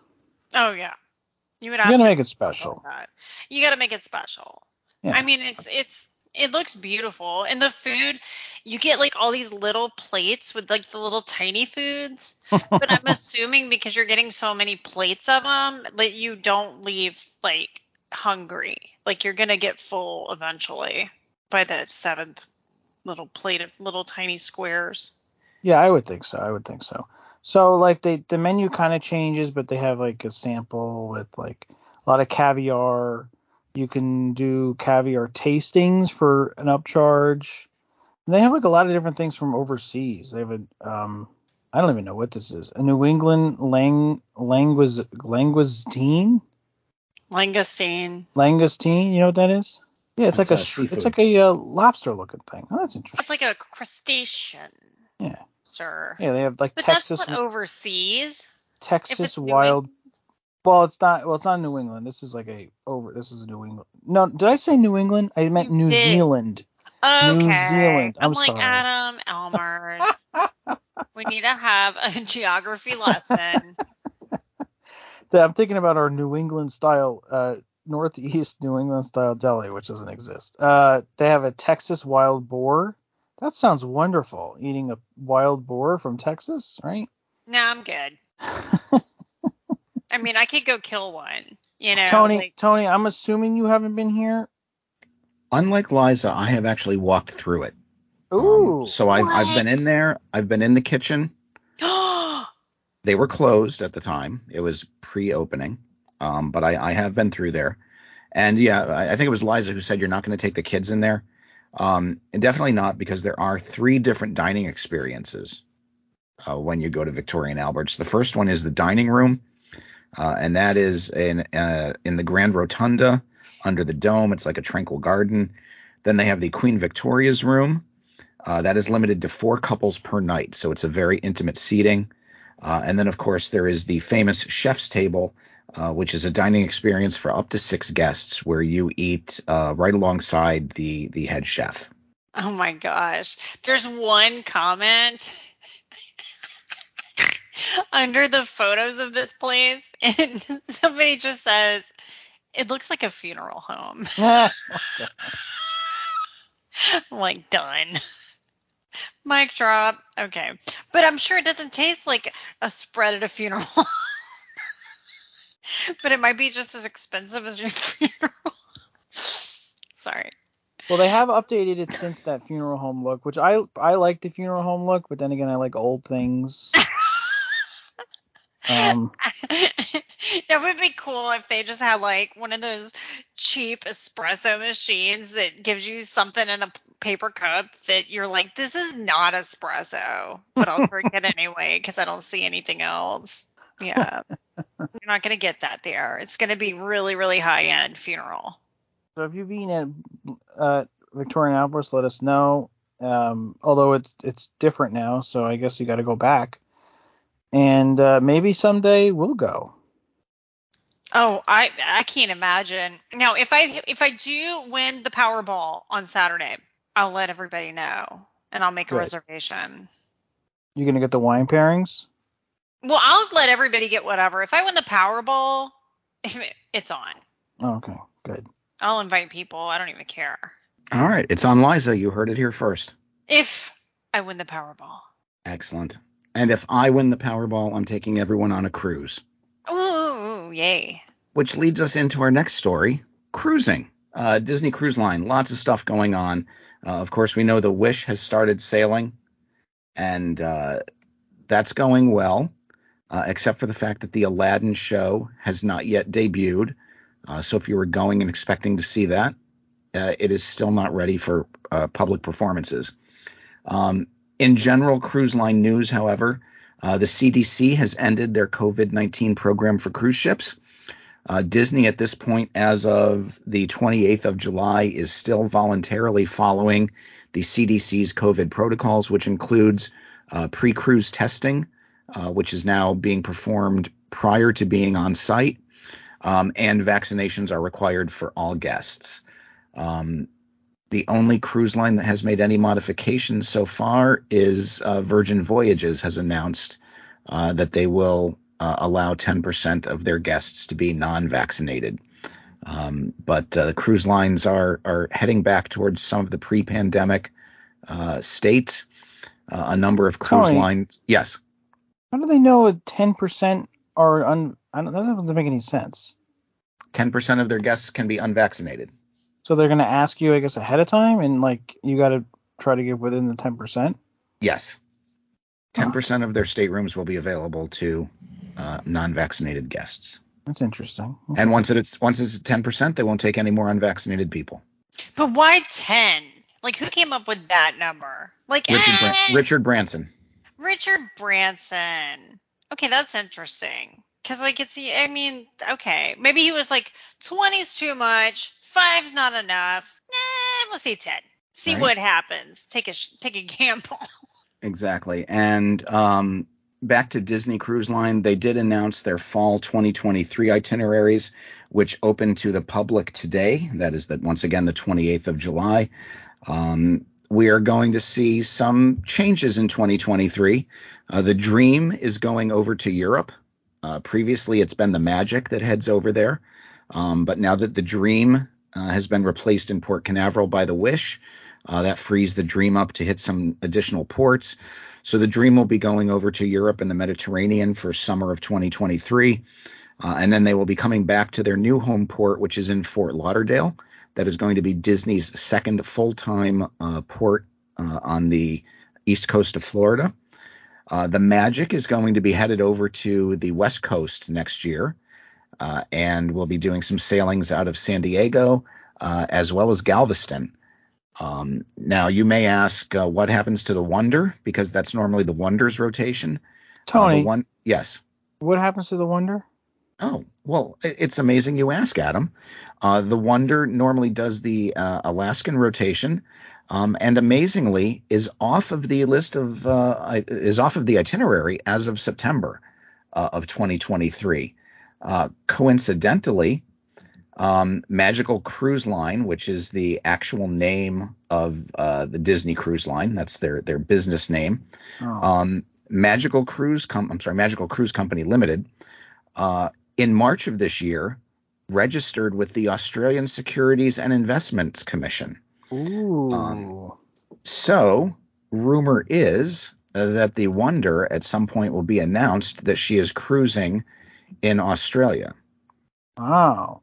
oh yeah you would You have gotta to make it special. you got to make it special Yeah. I mean, it's it's it looks beautiful, and the food you get like all these little plates with like the little tiny foods. But I'm assuming because you're getting so many plates of them that you don't leave like hungry. Like you're gonna get full eventually by the seventh little plate of little tiny squares. Yeah, I would think so. I would think so. So like they the menu kind of changes, but they have like a sample with like a lot of caviar. You can do caviar tastings for an upcharge. And they have like a lot of different things from overseas. They have a um I don't even know what this is. A New England lang languis langoustine Langoustine. langoustine. You know what that is? Yeah, it's That's, like a seafood. it's like a uh, lobster looking thing. Oh, that's interesting. It's like a crustacean. Yeah. Sir. Yeah, they have like But Texas that's what overseas. Texas it's New wild. Well, it's not. Well, it's not New England. This is like a over. This is a New England. No, did I say New England? I meant You New did. Zealand. Okay. New Zealand. I'm like sorry. Adam Elmers. we need to have a geography lesson. I'm thinking about our New England style uh, Northeast New England style deli, which doesn't exist. Uh, they have a Texas wild boar. That sounds wonderful. Eating a wild boar from Texas, right? No, I'm good. I mean, I could go kill one. You know, Tony, like- Tony, I'm assuming you haven't been here. Unlike Liza, I have actually walked through it. Um, Ooh. so I've, I've been in there. I've been in the kitchen. They were closed at the time. It was pre-opening, um, but I, I have been through there. And yeah, I, I think it was Liza who said you're not going to take the kids in there. Um, and definitely not because there are three different dining experiences uh, when you go to Victoria and Albert's. The first one is the dining room, uh, and that is in uh, in the Grand Rotunda under the dome. It's like a tranquil garden. Then they have the Queen Victoria's room. Uh, that is limited to four couples per night, so it's a very intimate seating. Uh, and then, of course, there is the famous chef's table, uh, which is a dining experience for up to six guests, where you eat uh, right alongside the the head chef. Oh my gosh. There's one comment under the photos of this place, and somebody just says, it looks like a funeral home. Like, done. Mic drop. Okay. But I'm sure it doesn't taste like a spread at a funeral. But it might be just as expensive as your funeral. Sorry. well, they have updated it since that funeral home look, which I I like the funeral home look, but then again, I like old things. Um, that would be cool if they just had like one of those cheap espresso machines that gives you something in a paper cup that you're like, this is not espresso, but I'll drink it anyway because I don't see anything else. Yeah. You're not going to get that there. It's going to be really, really high end funeral. so if you've been at uh, Victoria and Albert's, let us know. Um, although it's it's different now, so I guess you got to go back. And uh, maybe someday we'll go. Oh, I I can't imagine. Now, if I if I do win the Powerball on Saturday, I'll let everybody know and I'll make a reservation. You're gonna get the wine pairings? Well, I'll let everybody get whatever. If I win the Powerball, it's on. Oh, okay, good. I'll invite people. I don't even care. All right, it's on Liza. You heard it here first. If I win the Powerball. Excellent. And if I win the Powerball, I'm taking everyone on a cruise. Ooh, yay. Which leads us into our next story cruising. Uh, Disney Cruise Line, lots of stuff going on. Uh, of course, we know the Wish has started sailing, and uh, that's going well, uh, except for the fact that the Aladdin show has not yet debuted. Uh, so if you were going and expecting to see that, uh, it is still not ready for uh, public performances. Um, in general cruise line news, however, uh, the CDC has ended their COVID 19 program for cruise ships. Uh, Disney, at this point, as of the 28th of July, is still voluntarily following the CDC's COVID protocols, which includes pre cruise testing, uh, which is now being performed prior to being on site, um, and vaccinations are required for all guests. Um, the only cruise line that has made any modifications so far is uh, Virgin Voyages has announced uh, that they will uh, allow 10% of their guests to be non-vaccinated. Um, but uh, cruise lines are are heading back towards some of the pre-pandemic uh, states. Uh, a number of cruise lines, yes, How do they know 10% are un? I don't, that doesn't make any sense. 10% of their guests can be unvaccinated. So they're gonna ask you, I guess, ahead of time, and like you got to try to get within the 10%. Yes, 10% of their staterooms will be available to uh, non-vaccinated guests. That's interesting. And once it's once it's 10%, they won't take any more unvaccinated people. But why 10? Like, who came up with that number? Like, Richard, Bran- eh, Richard Branson. Richard Branson. Okay, that's interesting. Cause like it's, I mean, okay, maybe he was like, 20's too much, five's not enough. Nah, we'll see 10. See Right. what happens. Take a take a gamble. Exactly. And um, back to Disney Cruise Line, they did announce their fall 2023 itineraries, which open to the public today. That is that once again the 28th of July. Um, we are going to see some changes in 2023. Uh, the Dream is going over to Europe. Uh, previously, it's been the Magic that heads over there. Um, but now that the Dream uh, has been replaced in Port Canaveral by the Wish, uh, that frees the Dream up to hit some additional ports. So the Dream will be going over to Europe and the Mediterranean for summer of 2023. Uh, and then they will be coming back to their new home port, which is in Fort Lauderdale. That is going to be Disney's second full time uh, port uh, on the east coast of Florida. Uh, the Magic is going to be headed over to the west coast next year, uh, and we'll be doing some sailings out of San Diego uh, as well as Galveston. Um, now, you may ask uh, what happens to the Wonder because that's normally the Wonder's rotation. Tony, one, yes. What happens to the Wonder? Oh, well, it's amazing you ask, Adam. Uh, the Wonder normally does the uh, Alaskan rotation, um, and amazingly is off of the list of uh, is off of the itinerary as of September uh, of 2023. Uh, coincidentally, um, Magical Cruise Line, which is the actual name of uh, the Disney Cruise Line, that's their their business name. Oh. Um, Magical Cruise Com- I'm sorry, Magical Cruise Company Limited in March of this year, registered with the Australian Securities and Investments Commission. Ooh. Um, so, rumor is that the Wonder at some point will be announced that she is cruising in Australia. Wow.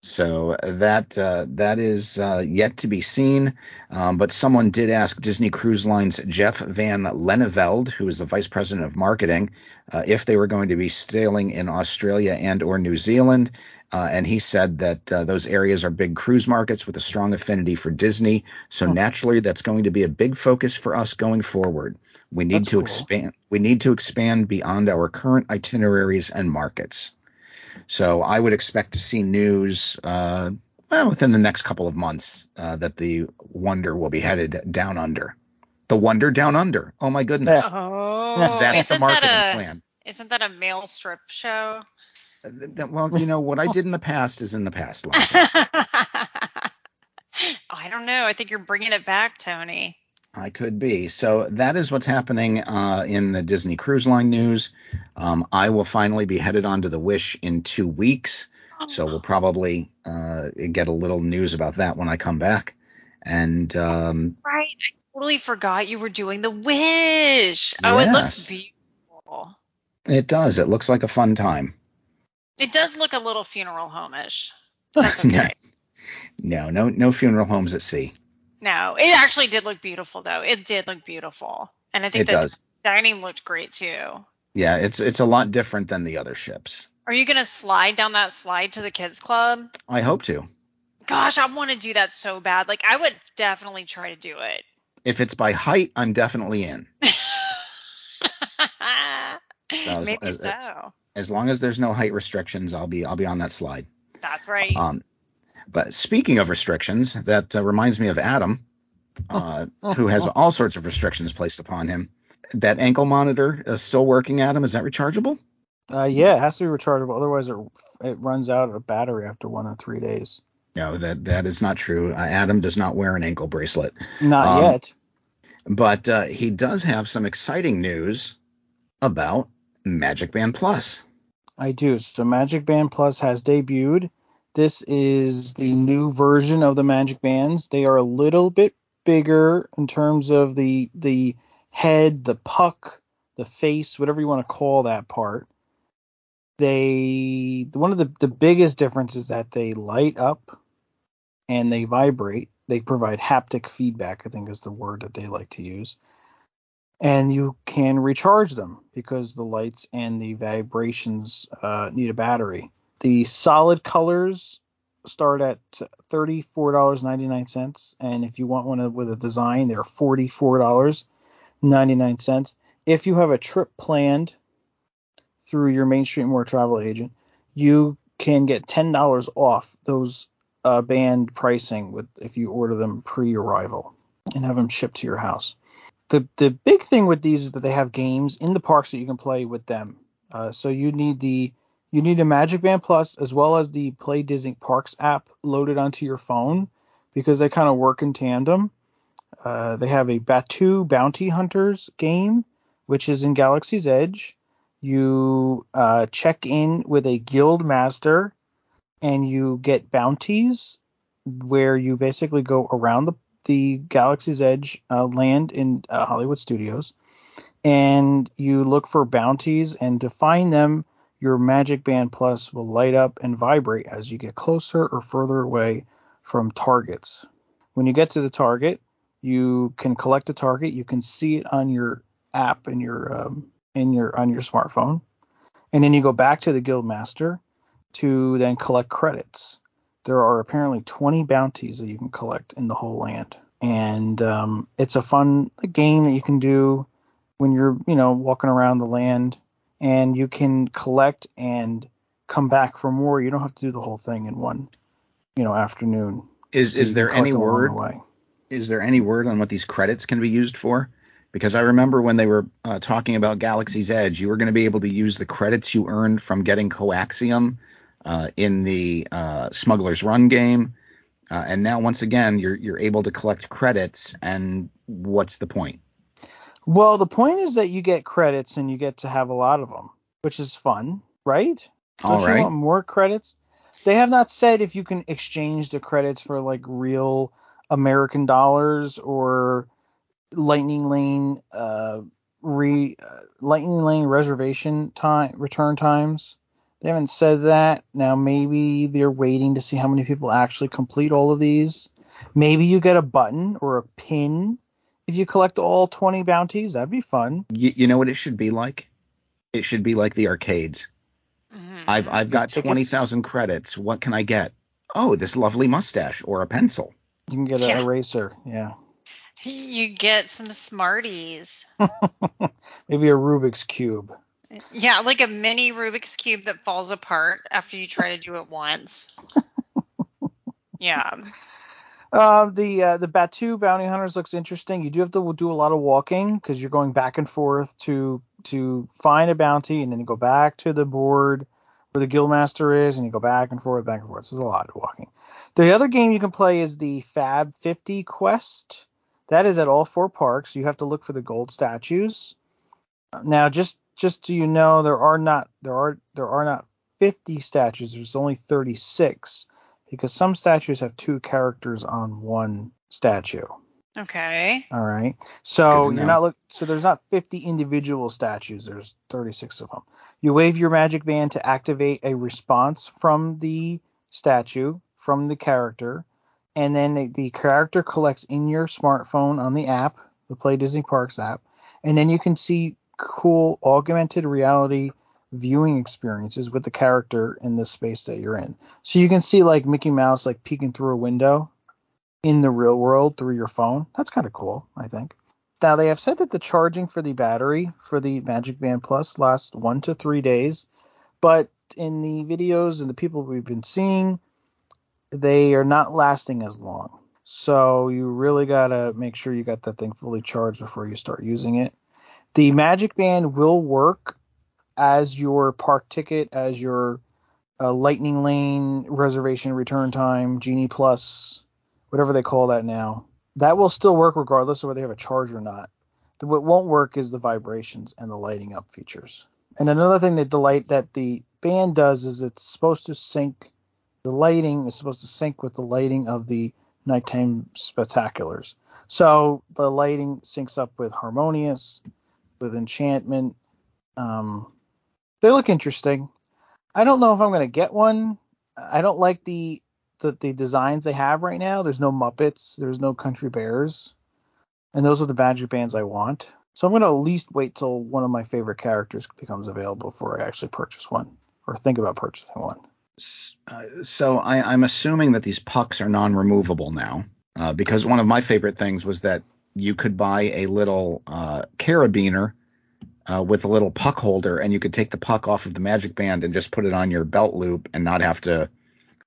So that uh, that is uh, yet to be seen. Um, but someone did ask Disney Cruise Line's Jeff Van Lenneveld, who is the vice president of marketing, uh, if they were going to be sailing in Australia and or New Zealand. Uh, and he said that uh, those areas are big cruise markets with a strong affinity for Disney. So oh. naturally, that's going to be a big focus for us going forward. We need that's to cool. expand. We need to expand beyond our current itineraries and markets. So I would expect to see news uh, well, within the next couple of months uh, that the Wonder will be headed down under. The Wonder Down Under. Oh my goodness. Oh, that's the marketing that a, plan. Isn't that a male strip show? Uh, that, well, you know what I did in the past is in the past. I don't know. I think you're bringing it back, Tony. I could be. So that is what's happening uh, in the Disney Cruise Line news. Um, I will finally be headed on to the Wish in two weeks. So we'll probably uh, get a little news about that when I come back. And um, right, I totally forgot you were doing the Wish. Oh, yes. it looks beautiful. It does. It looks like a fun time. It does look a little funeral home-ish. That's okay. no, no, no funeral homes at sea. No, it actually did look beautiful though. It did look beautiful, and I think it the does. dining looked great too. Yeah, it's it's a lot different than the other ships. Are you gonna slide down that slide to the kids club? I hope to. Gosh, I want to do that so bad. Like I would definitely try to do it. If it's by height, I'm definitely in. so Maybe as, so. As long as there's no height restrictions, I'll be I'll be on that slide. That's right. Um, but speaking of restrictions, that uh, reminds me of Adam, uh, who has all sorts of restrictions placed upon him. That ankle monitor is still working, Adam. Is that rechargeable? Uh, yeah, it has to be rechargeable. Otherwise, it, it runs out of battery after one or three days. No, that that is not true. Uh, Adam does not wear an ankle bracelet. Not um, yet. But uh, he does have some exciting news about Magic Band Plus. I do. So Magic Band Plus has debuted. This is the new version of the Magic Bands. They are a little bit bigger in terms of the the head, the puck, the face, whatever you want to call that part. They one of the the biggest differences is that they light up and they vibrate. They provide haptic feedback, I think is the word that they like to use. And you can recharge them because the lights and the vibrations uh, need a battery. The solid colors start at $34.99 and if you want one with a design they're $44.99 if you have a trip planned through your main street more travel agent you can get $10 off those uh, band pricing with if you order them pre-arrival and have them shipped to your house. The the big thing with these is that they have games in the parks that you can play with them. Uh, so you need the you need a Magic Band Plus as well as the Play Disney Parks app loaded onto your phone because they kind of work in tandem. Uh, they have a Batuu Bounty Hunters game, which is in Galaxy's Edge. You uh, check in with a guild master and you get bounties where you basically go around the the Galaxy's Edge uh, land in uh, Hollywood Studios, and you look for bounties, and to find them, your Magic Band Plus will light up and vibrate as you get closer or further away from targets. When you get to the target, you can collect a target. You can see it on your app in your um, in your on your smartphone, and then you go back to the Guildmaster to then collect credits. There are apparently 20 bounties that you can collect in the whole land, and um, it's a fun game that you can do when you're you know walking around the land, and you can collect and come back for more. You don't have to do the whole thing in one you know afternoon. Is So is there any collect them along word? the. Is there any word on what these credits can be used for? Because I remember when they were uh, talking about Galaxy's Edge, you were going to be able to use the credits you earned from getting coaxium uh, in the uh, Smuggler's Run game, uh, and now once again you're you're able to collect credits. And what's the point? Well, the point is that you get credits and you get to have a lot of them, which is fun, right? All Don't right. you want more credits? They have not said if you can exchange the credits for like real American dollars or Lightning Lane uh re uh, Lightning Lane reservation time return times. They haven't said that. Now maybe they're waiting to see how many people actually complete all of these. Maybe you get a button or a pin if you collect all 20 bounties. That'd be fun. You, you know what it should be like? It should be like the arcades. Mhm. I've I've got tickets? twenty thousand credits. What can I get? Oh, this lovely mustache or a pencil. You can get an Yeah. eraser. Yeah. You get some Smarties. Maybe a Rubik's Cube. Yeah, like a mini Rubik's cube that falls apart after you try to do it once. yeah. Uh, the uh, the Batuu Bounty Hunters looks interesting. You do have to do a lot of walking because you're going back and forth to to find a bounty, and then you go back to the board where the Guildmaster is, and you go back and forth, back and forth. So there's a lot of walking. The other game you can play is the Fab 50 Quest. That is at all four parks. You have to look for the gold statues. Now, just just so you know, there are not there are there are not 50 statues. There's only 36 because some statues have two characters on one statue. Okay. All right. So you're not look so there's not 50 individual statues. There's 36 of them. You wave your magic band to activate a response from the statue from the character, and then the, the character collects in your smartphone on the app, the Play Disney Parks app, and then you can see cool augmented reality viewing experiences with the character in the space that you're in. So you can see like Mickey Mouse like peeking through a window in the real world through your phone. That's kind of cool, I think. Now they have said that the charging for the battery for the Magic Band Plus lasts one to three days, but in the videos and the people we've been seeing, they are not lasting as long. So you really gotta make sure you got that thing fully charged before you start using it. The Magic Band will work as your park ticket, as your uh, Lightning Lane reservation return time, Genie Plus, whatever they call that now. That will still work regardless of whether they have a charge or not. What won't work is the vibrations and the lighting up features. And another thing that the light that the band does is it's supposed to sync. The lighting is supposed to sync with the lighting of the nighttime spectaculars. So the lighting syncs up with Harmonious, with Enchantment. Um, they look interesting. I don't know if I'm gonna get one. I don't like the the, the designs they have right now. There's no Muppets. There's no Country Bears, and those are the Magic Bands I want. So I'm gonna at least wait till one of my favorite characters becomes available before I actually purchase one or think about purchasing one. Uh, so I, I'm assuming that these pucks are non-removable now, uh, because one of my favorite things was that you could buy a little uh, carabiner uh, with a little puck holder, and you could take the puck off of the magic band and just put it on your belt loop, and not have to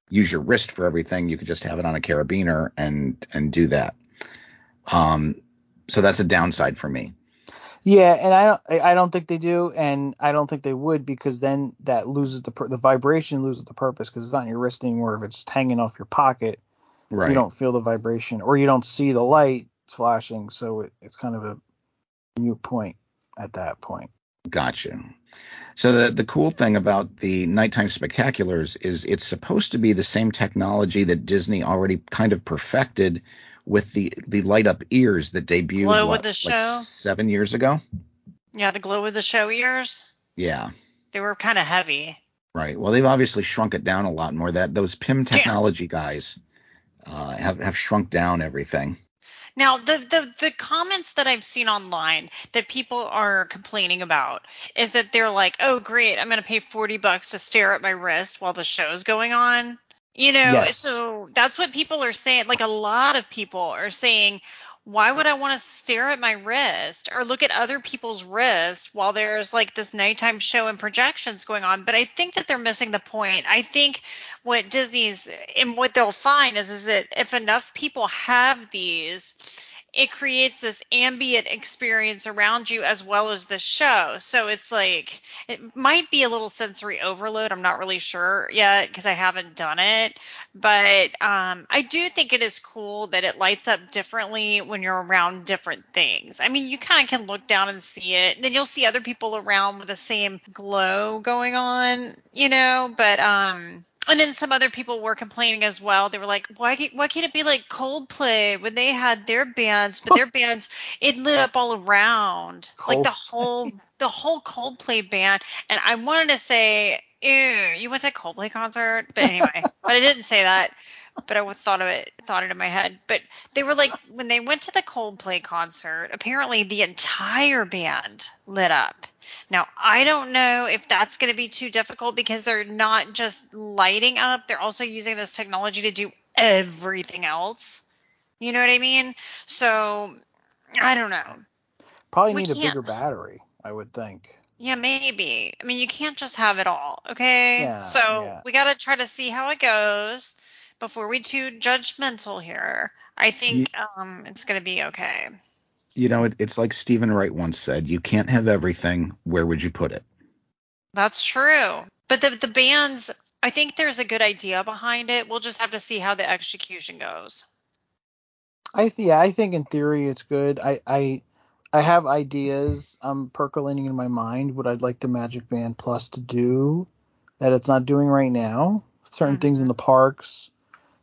use your wrist for everything. You could just have it on a carabiner and and do that. Um, so that's a downside for me. Yeah, and I don't I don't think they do, and I don't think they would because then that loses the the vibration loses the purpose because it's not in your wrist anymore. If it's hanging off your pocket, Right. you don't feel the vibration or you don't see the light flashing, so it, it's kind of a mute point at that point. Gotcha. So the the cool thing about the nighttime spectaculars is it's supposed to be the same technology that Disney already kind of perfected with the the light up ears that debuted Glow what, with the like show? seven years ago. Yeah, the glow with the show ears. Yeah. They were kind of heavy. Right. Well, they've obviously shrunk it down a lot more. That those PIM technology guys uh, have have shrunk down everything. Now, the, the the comments that I've seen online that people are complaining about is that they're like, "Oh, great, I'm going to pay 40 bucks to stare at my wrist while the show's going on." You know, Yes. so that's what people are saying. Like a lot of people are saying, "Why would I want to stare at my wrist or look at other people's wrist while there's like this nighttime show and projections going on?" But I think that they're missing the point. I think what Disney's and what they'll find is is that if enough people have these, it creates this ambient experience around you as well as the show. So it's like it might be a little sensory overload. I'm not really sure yet because I haven't done it, but um, I do think it is cool that it lights up differently when you're around different things. I mean, you kind of can look down and see it, and then you'll see other people around with the same glow going on, you know. But um, and then some other people were complaining as well. They were like, "Why can't, why can't it be like Coldplay when they had their bands, but their bands it lit up all around, like the whole the whole Coldplay band." And I wanted to say, "Ew, you went to a Coldplay concert?" But anyway, but I didn't say that. But I thought of it, thought it in my head. But they were like, when they went to the Coldplay concert, apparently the entire band lit up. Now, I don't know if that's going to be too difficult because they're not just lighting up, they're also using this technology to do everything else. You know what I mean? So, I don't know. Probably We need a can't- bigger battery, I would think. Yeah, maybe. I mean, you can't just have it all, okay? Yeah, so, yeah. we got to try to see how it goes before we too judgmental here. I think um it's going to be okay. You know, it, it's like Steven Wright once said: "You can't have everything. Where would you put it?" That's true. But the the bands, I think there's a good idea behind it. We'll just have to see how the execution goes. I th- yeah, I think in theory it's good. I I I have ideas um percolating in my mind what I'd like the Magic Band Plus to do that it's not doing right now. Certain things in the parks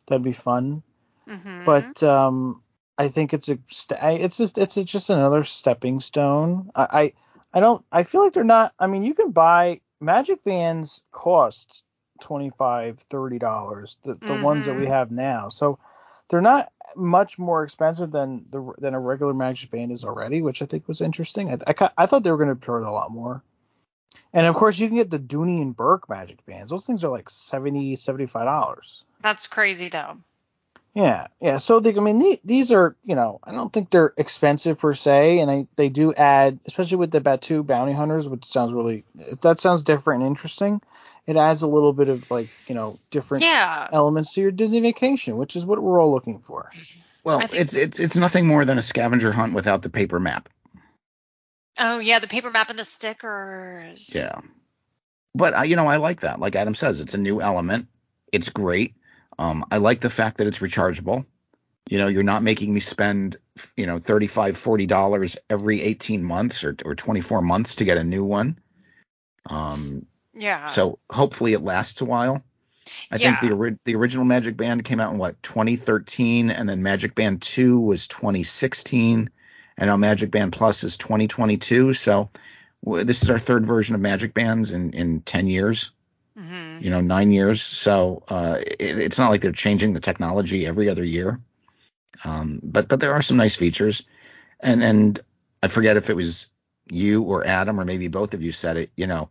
that'd be fun. hmm But um I think it's a it's just it's just another stepping stone. I, I I don't I feel like they're not I mean you can buy Magic Bands cost 25 30 dollars the, the ones that we Mhm. have now. So they're not much more expensive than the than a regular Magic Band is already, which I think was interesting. I I, I thought they were going to charge a lot more. And of course, you can get the Dooney and Bourke Magic Bands. Those things are like 70 75 dollars. That's crazy though. Yeah, yeah. So they, I mean, the- these are, you know, I don't think they're expensive per se, and I, they do add, especially with the Batuu Bounty Hunters, which sounds really, that sounds different and interesting. It adds a little bit of like, you know, different Yeah. elements to your Disney vacation, which is what we're all looking for. Well, think- it's it's it's nothing more than a scavenger hunt without the paper map. Oh yeah, the paper map and the stickers. Yeah. But uh, you know, I like that. Like Adam says, it's a new element. It's great. Um, I like the fact that it's rechargeable. You know, you're not making me spend, you know, 35 40 dollars every 18 months or or 24 months to get a new one. Um, Yeah. so hopefully it lasts a while. I think the the original Magic Band came out in what 2013, and then Magic Band 2 was 2016, and now Magic Band Plus is 2022. So w- this is our third version of Magic Bands in in 10 years, hmm you know, nine years. So uh, it, it's not like they're changing the technology every other year. Um, but but there are some nice features, and and I forget if it was you or Adam or maybe both of you said it. You know,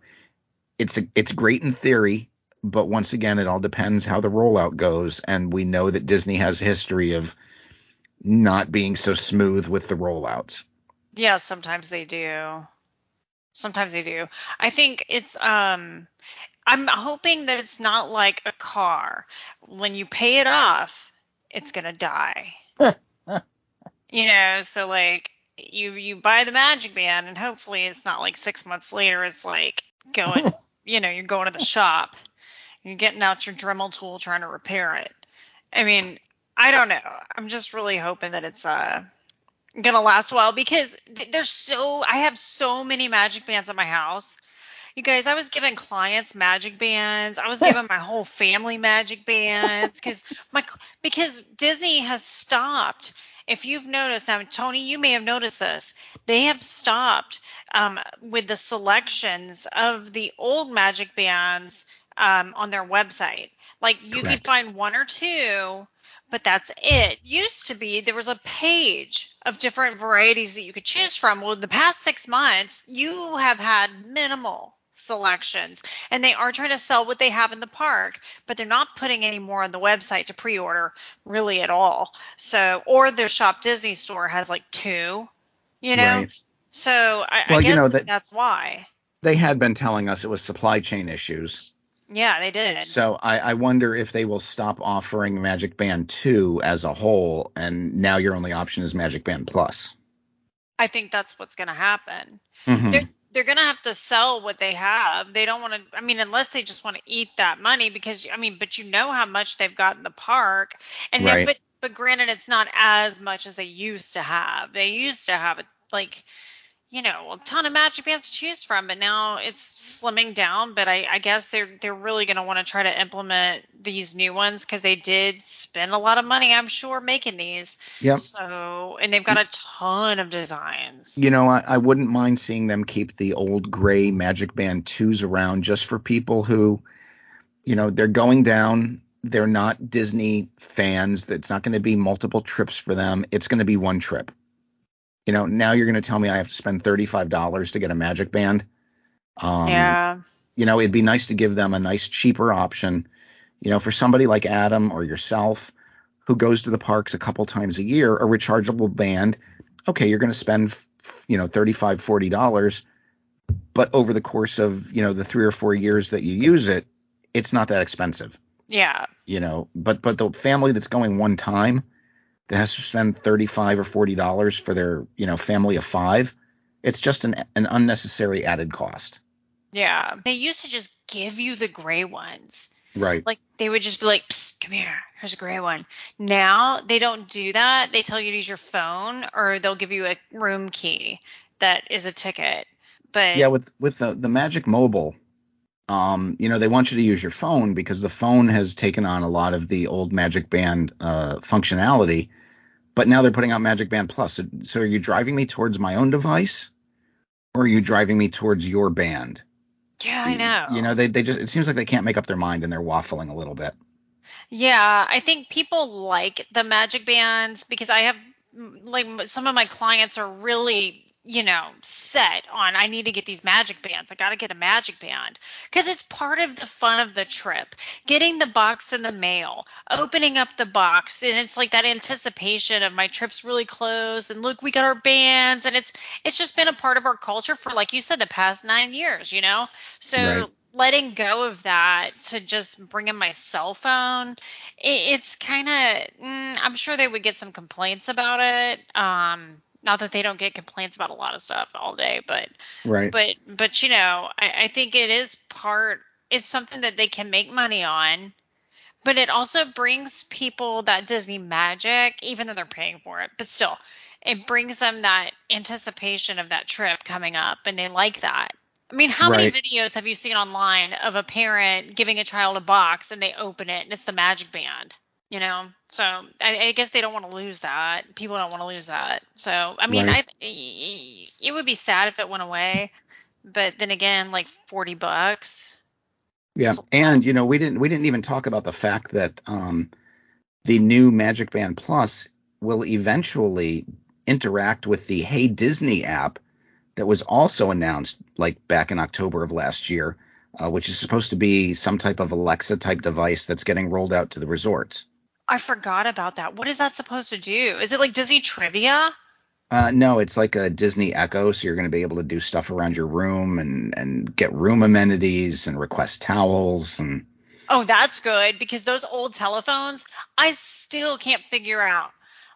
it's a, it's great in theory, but once again, it all depends how the rollout goes, and we know that Disney has a history of not being so smooth with the rollouts. Yeah, sometimes they do. Sometimes they do. I think it's um I'm hoping that it's not like a car. When you pay it off, it's going to die. you know, so like you you buy the magic band and hopefully it's not like 6 months later it's like going, you know, you're going to the shop. You're getting out your Dremel tool trying to repair it. I mean, I don't know. I'm just really hoping that it's uh gonna last a while because th- there's so I have so many magic bands at my house You guys, I was giving clients magic bands. I was giving my whole family magic bands because my because Disney has stopped. If you've noticed now, Tony, you may have noticed this. They have stopped um, with the selections of the old magic bands um, on their website. Like you Correct. could find one or two, but that's it. Used to be there was a page of different varieties that you could choose from. Well, the past six months, you have had minimal selections and they are trying to sell what they have in the park but they're not putting any more on the website to pre-order really at all so or their shop disney store has like two you know Right. so i, Well, I you know, that- that's why They had been telling us it was supply chain issues. yeah they did So I, I wonder if they will stop offering Magic Band 2 as a whole, and now your only option is Magic Band Plus. i think that's what's going to happen Mhm. They're they're gonna have to sell what they have. They don't want to. I mean, unless they just want to eat that money, because I mean, but you know how much they've got in the park, and then, Right. but but granted, it's not as much as they used to have. They used to have it like, you know, a ton of magic bands to choose from, but now it's slimming down. But I, I guess they're they're really gonna want to try to implement these new ones because they did spend a lot of money, I'm sure, making these. Yep. So and they've got a ton of designs. You know, I, I wouldn't mind seeing them keep the old gray Magic Band 2s around just for people who, you know, they're going down. They're not Disney fans. It's not going to be multiple trips for them. It's going to be one trip. You know, now you're going to tell me I have to spend $35 to get a Magic Band. Um, yeah. you know, it'd be nice to give them a nice cheaper option. You know, for somebody like Adam or yourself who goes to the parks a couple times a year, a rechargeable band, okay, you're going to spend, you know, $35, 40 dollars, but over the course of, you know, the 3 or 4 years that you use it, it's not that expensive, Yeah. you know. But but the family that's going one time that has to spend 35 or 40 dollars for their, you know, family of 5, it's just an an unnecessary added cost. Yeah. They used to just give you the gray ones. Right. Like they would just be like, Psst, come here, here's a gray one. Now they don't do that. They tell you to use your phone or they'll give you a room key that is a ticket. But yeah with with the the magic mobile um you know they want you to use your phone because the phone has taken on a lot of the old magic band uh functionality but now they're putting out magic band plus. So, so are you driving me towards my own device or are you driving me towards your band? Yeah, I know. you know. they, they just it seems like they can't make up their mind and they're waffling a little bit. Yeah, I think people like the magic bands because I have like some of my clients are really, you know, set on I need to get these magic bands. I got to get a magic band because it's part of the fun of the trip. Getting the box in the mail, opening up the box, and it's like that anticipation of my trip's really close and look, we got our bands and it's it's just been a part of our culture for like you said the past 9 years, you know. So Right. letting go of that to just bring in my cell phone it, it's kind of mm, i'm sure they would get some complaints about it um not that they don't get complaints about a lot of stuff all day but right. but but you know I, I think it is part it's something that they can make money on but it also brings people that disney magic even though they're paying for it but still it brings them that anticipation of that trip coming up and they like that. I mean how many videos have you seen online of a parent giving a child a box and they open it and it's the magic band you know? So i, I guess they don't want to lose that. People don't want to lose that. So i mean Right. i it would be sad if it went away but then again like 40 bucks. Yeah, and you know we didn't we didn't even talk about the fact that um, the new Magic Band Plus will eventually interact with the Hey Disney app that was also announced like back in October of last year, uh, which is supposed to be some type of Alexa type device that's getting rolled out to the resorts. I forgot about that. What is that supposed to do? Is it like disney trivia? Uh, no, it's like a Disney Echo, so you're going to be able to do stuff around your room and and get room amenities and request towels and Oh, that's good because those old telephones, I still can't figure out.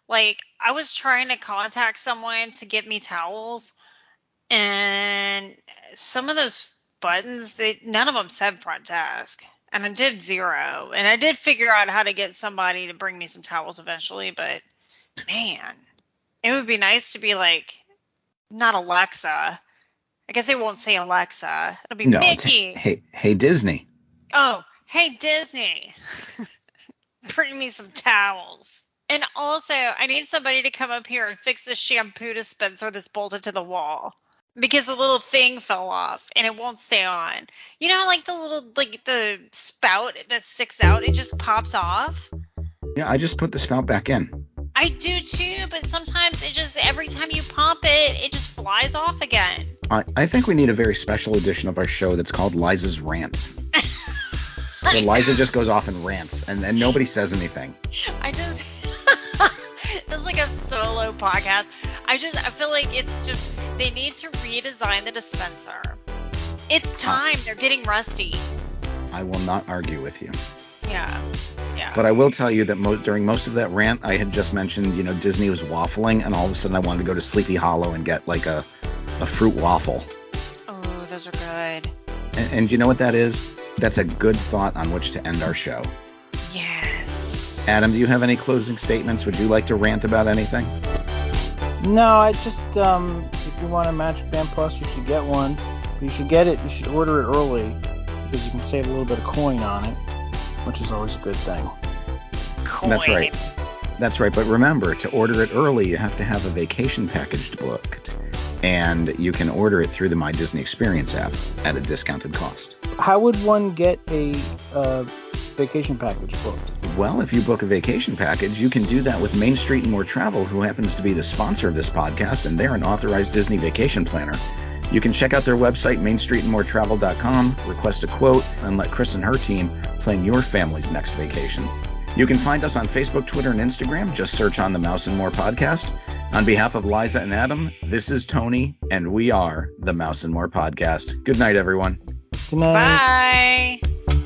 Like, I was trying to contact someone to get me towels, and some of those buttons, they none of them said front desk, and I did zero, and I did figure out how to get somebody to bring me some towels eventually, but man, it would be nice to be like not Alexa, I guess they won't say Alexa. It'll be No, Mickey. hey, hey Disney. Oh, hey Disney, bring me some towels. And also, I need somebody to come up here and fix the shampoo dispenser that's bolted to the wall because the little thing fell off and it won't stay on. You know, like the little like the spout that sticks out, it just pops off. Yeah, I just put the spout back in. I do too, but sometimes it just every time you pump it, it just flies off again. I, I think we need a very special edition of our show that's called Liza's Rants. Where Liza just goes off and rants and, and nobody says anything. I just this is like a solo podcast. I just I feel like it's just they need to redesign the dispenser. It's time. They're getting rusty. I will not argue with you. Yeah. Yeah. But I will tell you that mo- during most of that rant, I had just mentioned, you know, Disney was waffling, and all of a sudden I wanted to go to Sleepy Hollow and get like a, a fruit waffle. oh, those are good. And, and you know what that is? That's a good thought on which to end our show. Yes. Adam, do you have any closing statements? Would you like to rant about anything? No, I just um, if you want a Magic Band Plus, you should get one. You should get it. You should order it early because you can save a little bit of coin on it, which is always a good thing. Coin. That's right. That's right. But remember, to order it early, you have to have a vacation package booked. And you can order it through the My Disney Experience app at a discounted cost. How would one get a uh, vacation package booked? Well, if you book a vacation package, you can do that with Main Street and More Travel, who happens to be the sponsor of this podcast, and they're an authorized Disney vacation planner. You can check out their website, mainstreetandmoretravel.com, request a quote, and let Chris and her team plan your family's next vacation. You can find us on Facebook, Twitter, and Instagram. Just search on the Mouse and More podcast. On behalf of Liza and Adam, this is Tony, and we are the Mouse and More podcast. Good night, everyone. Good night. Bye.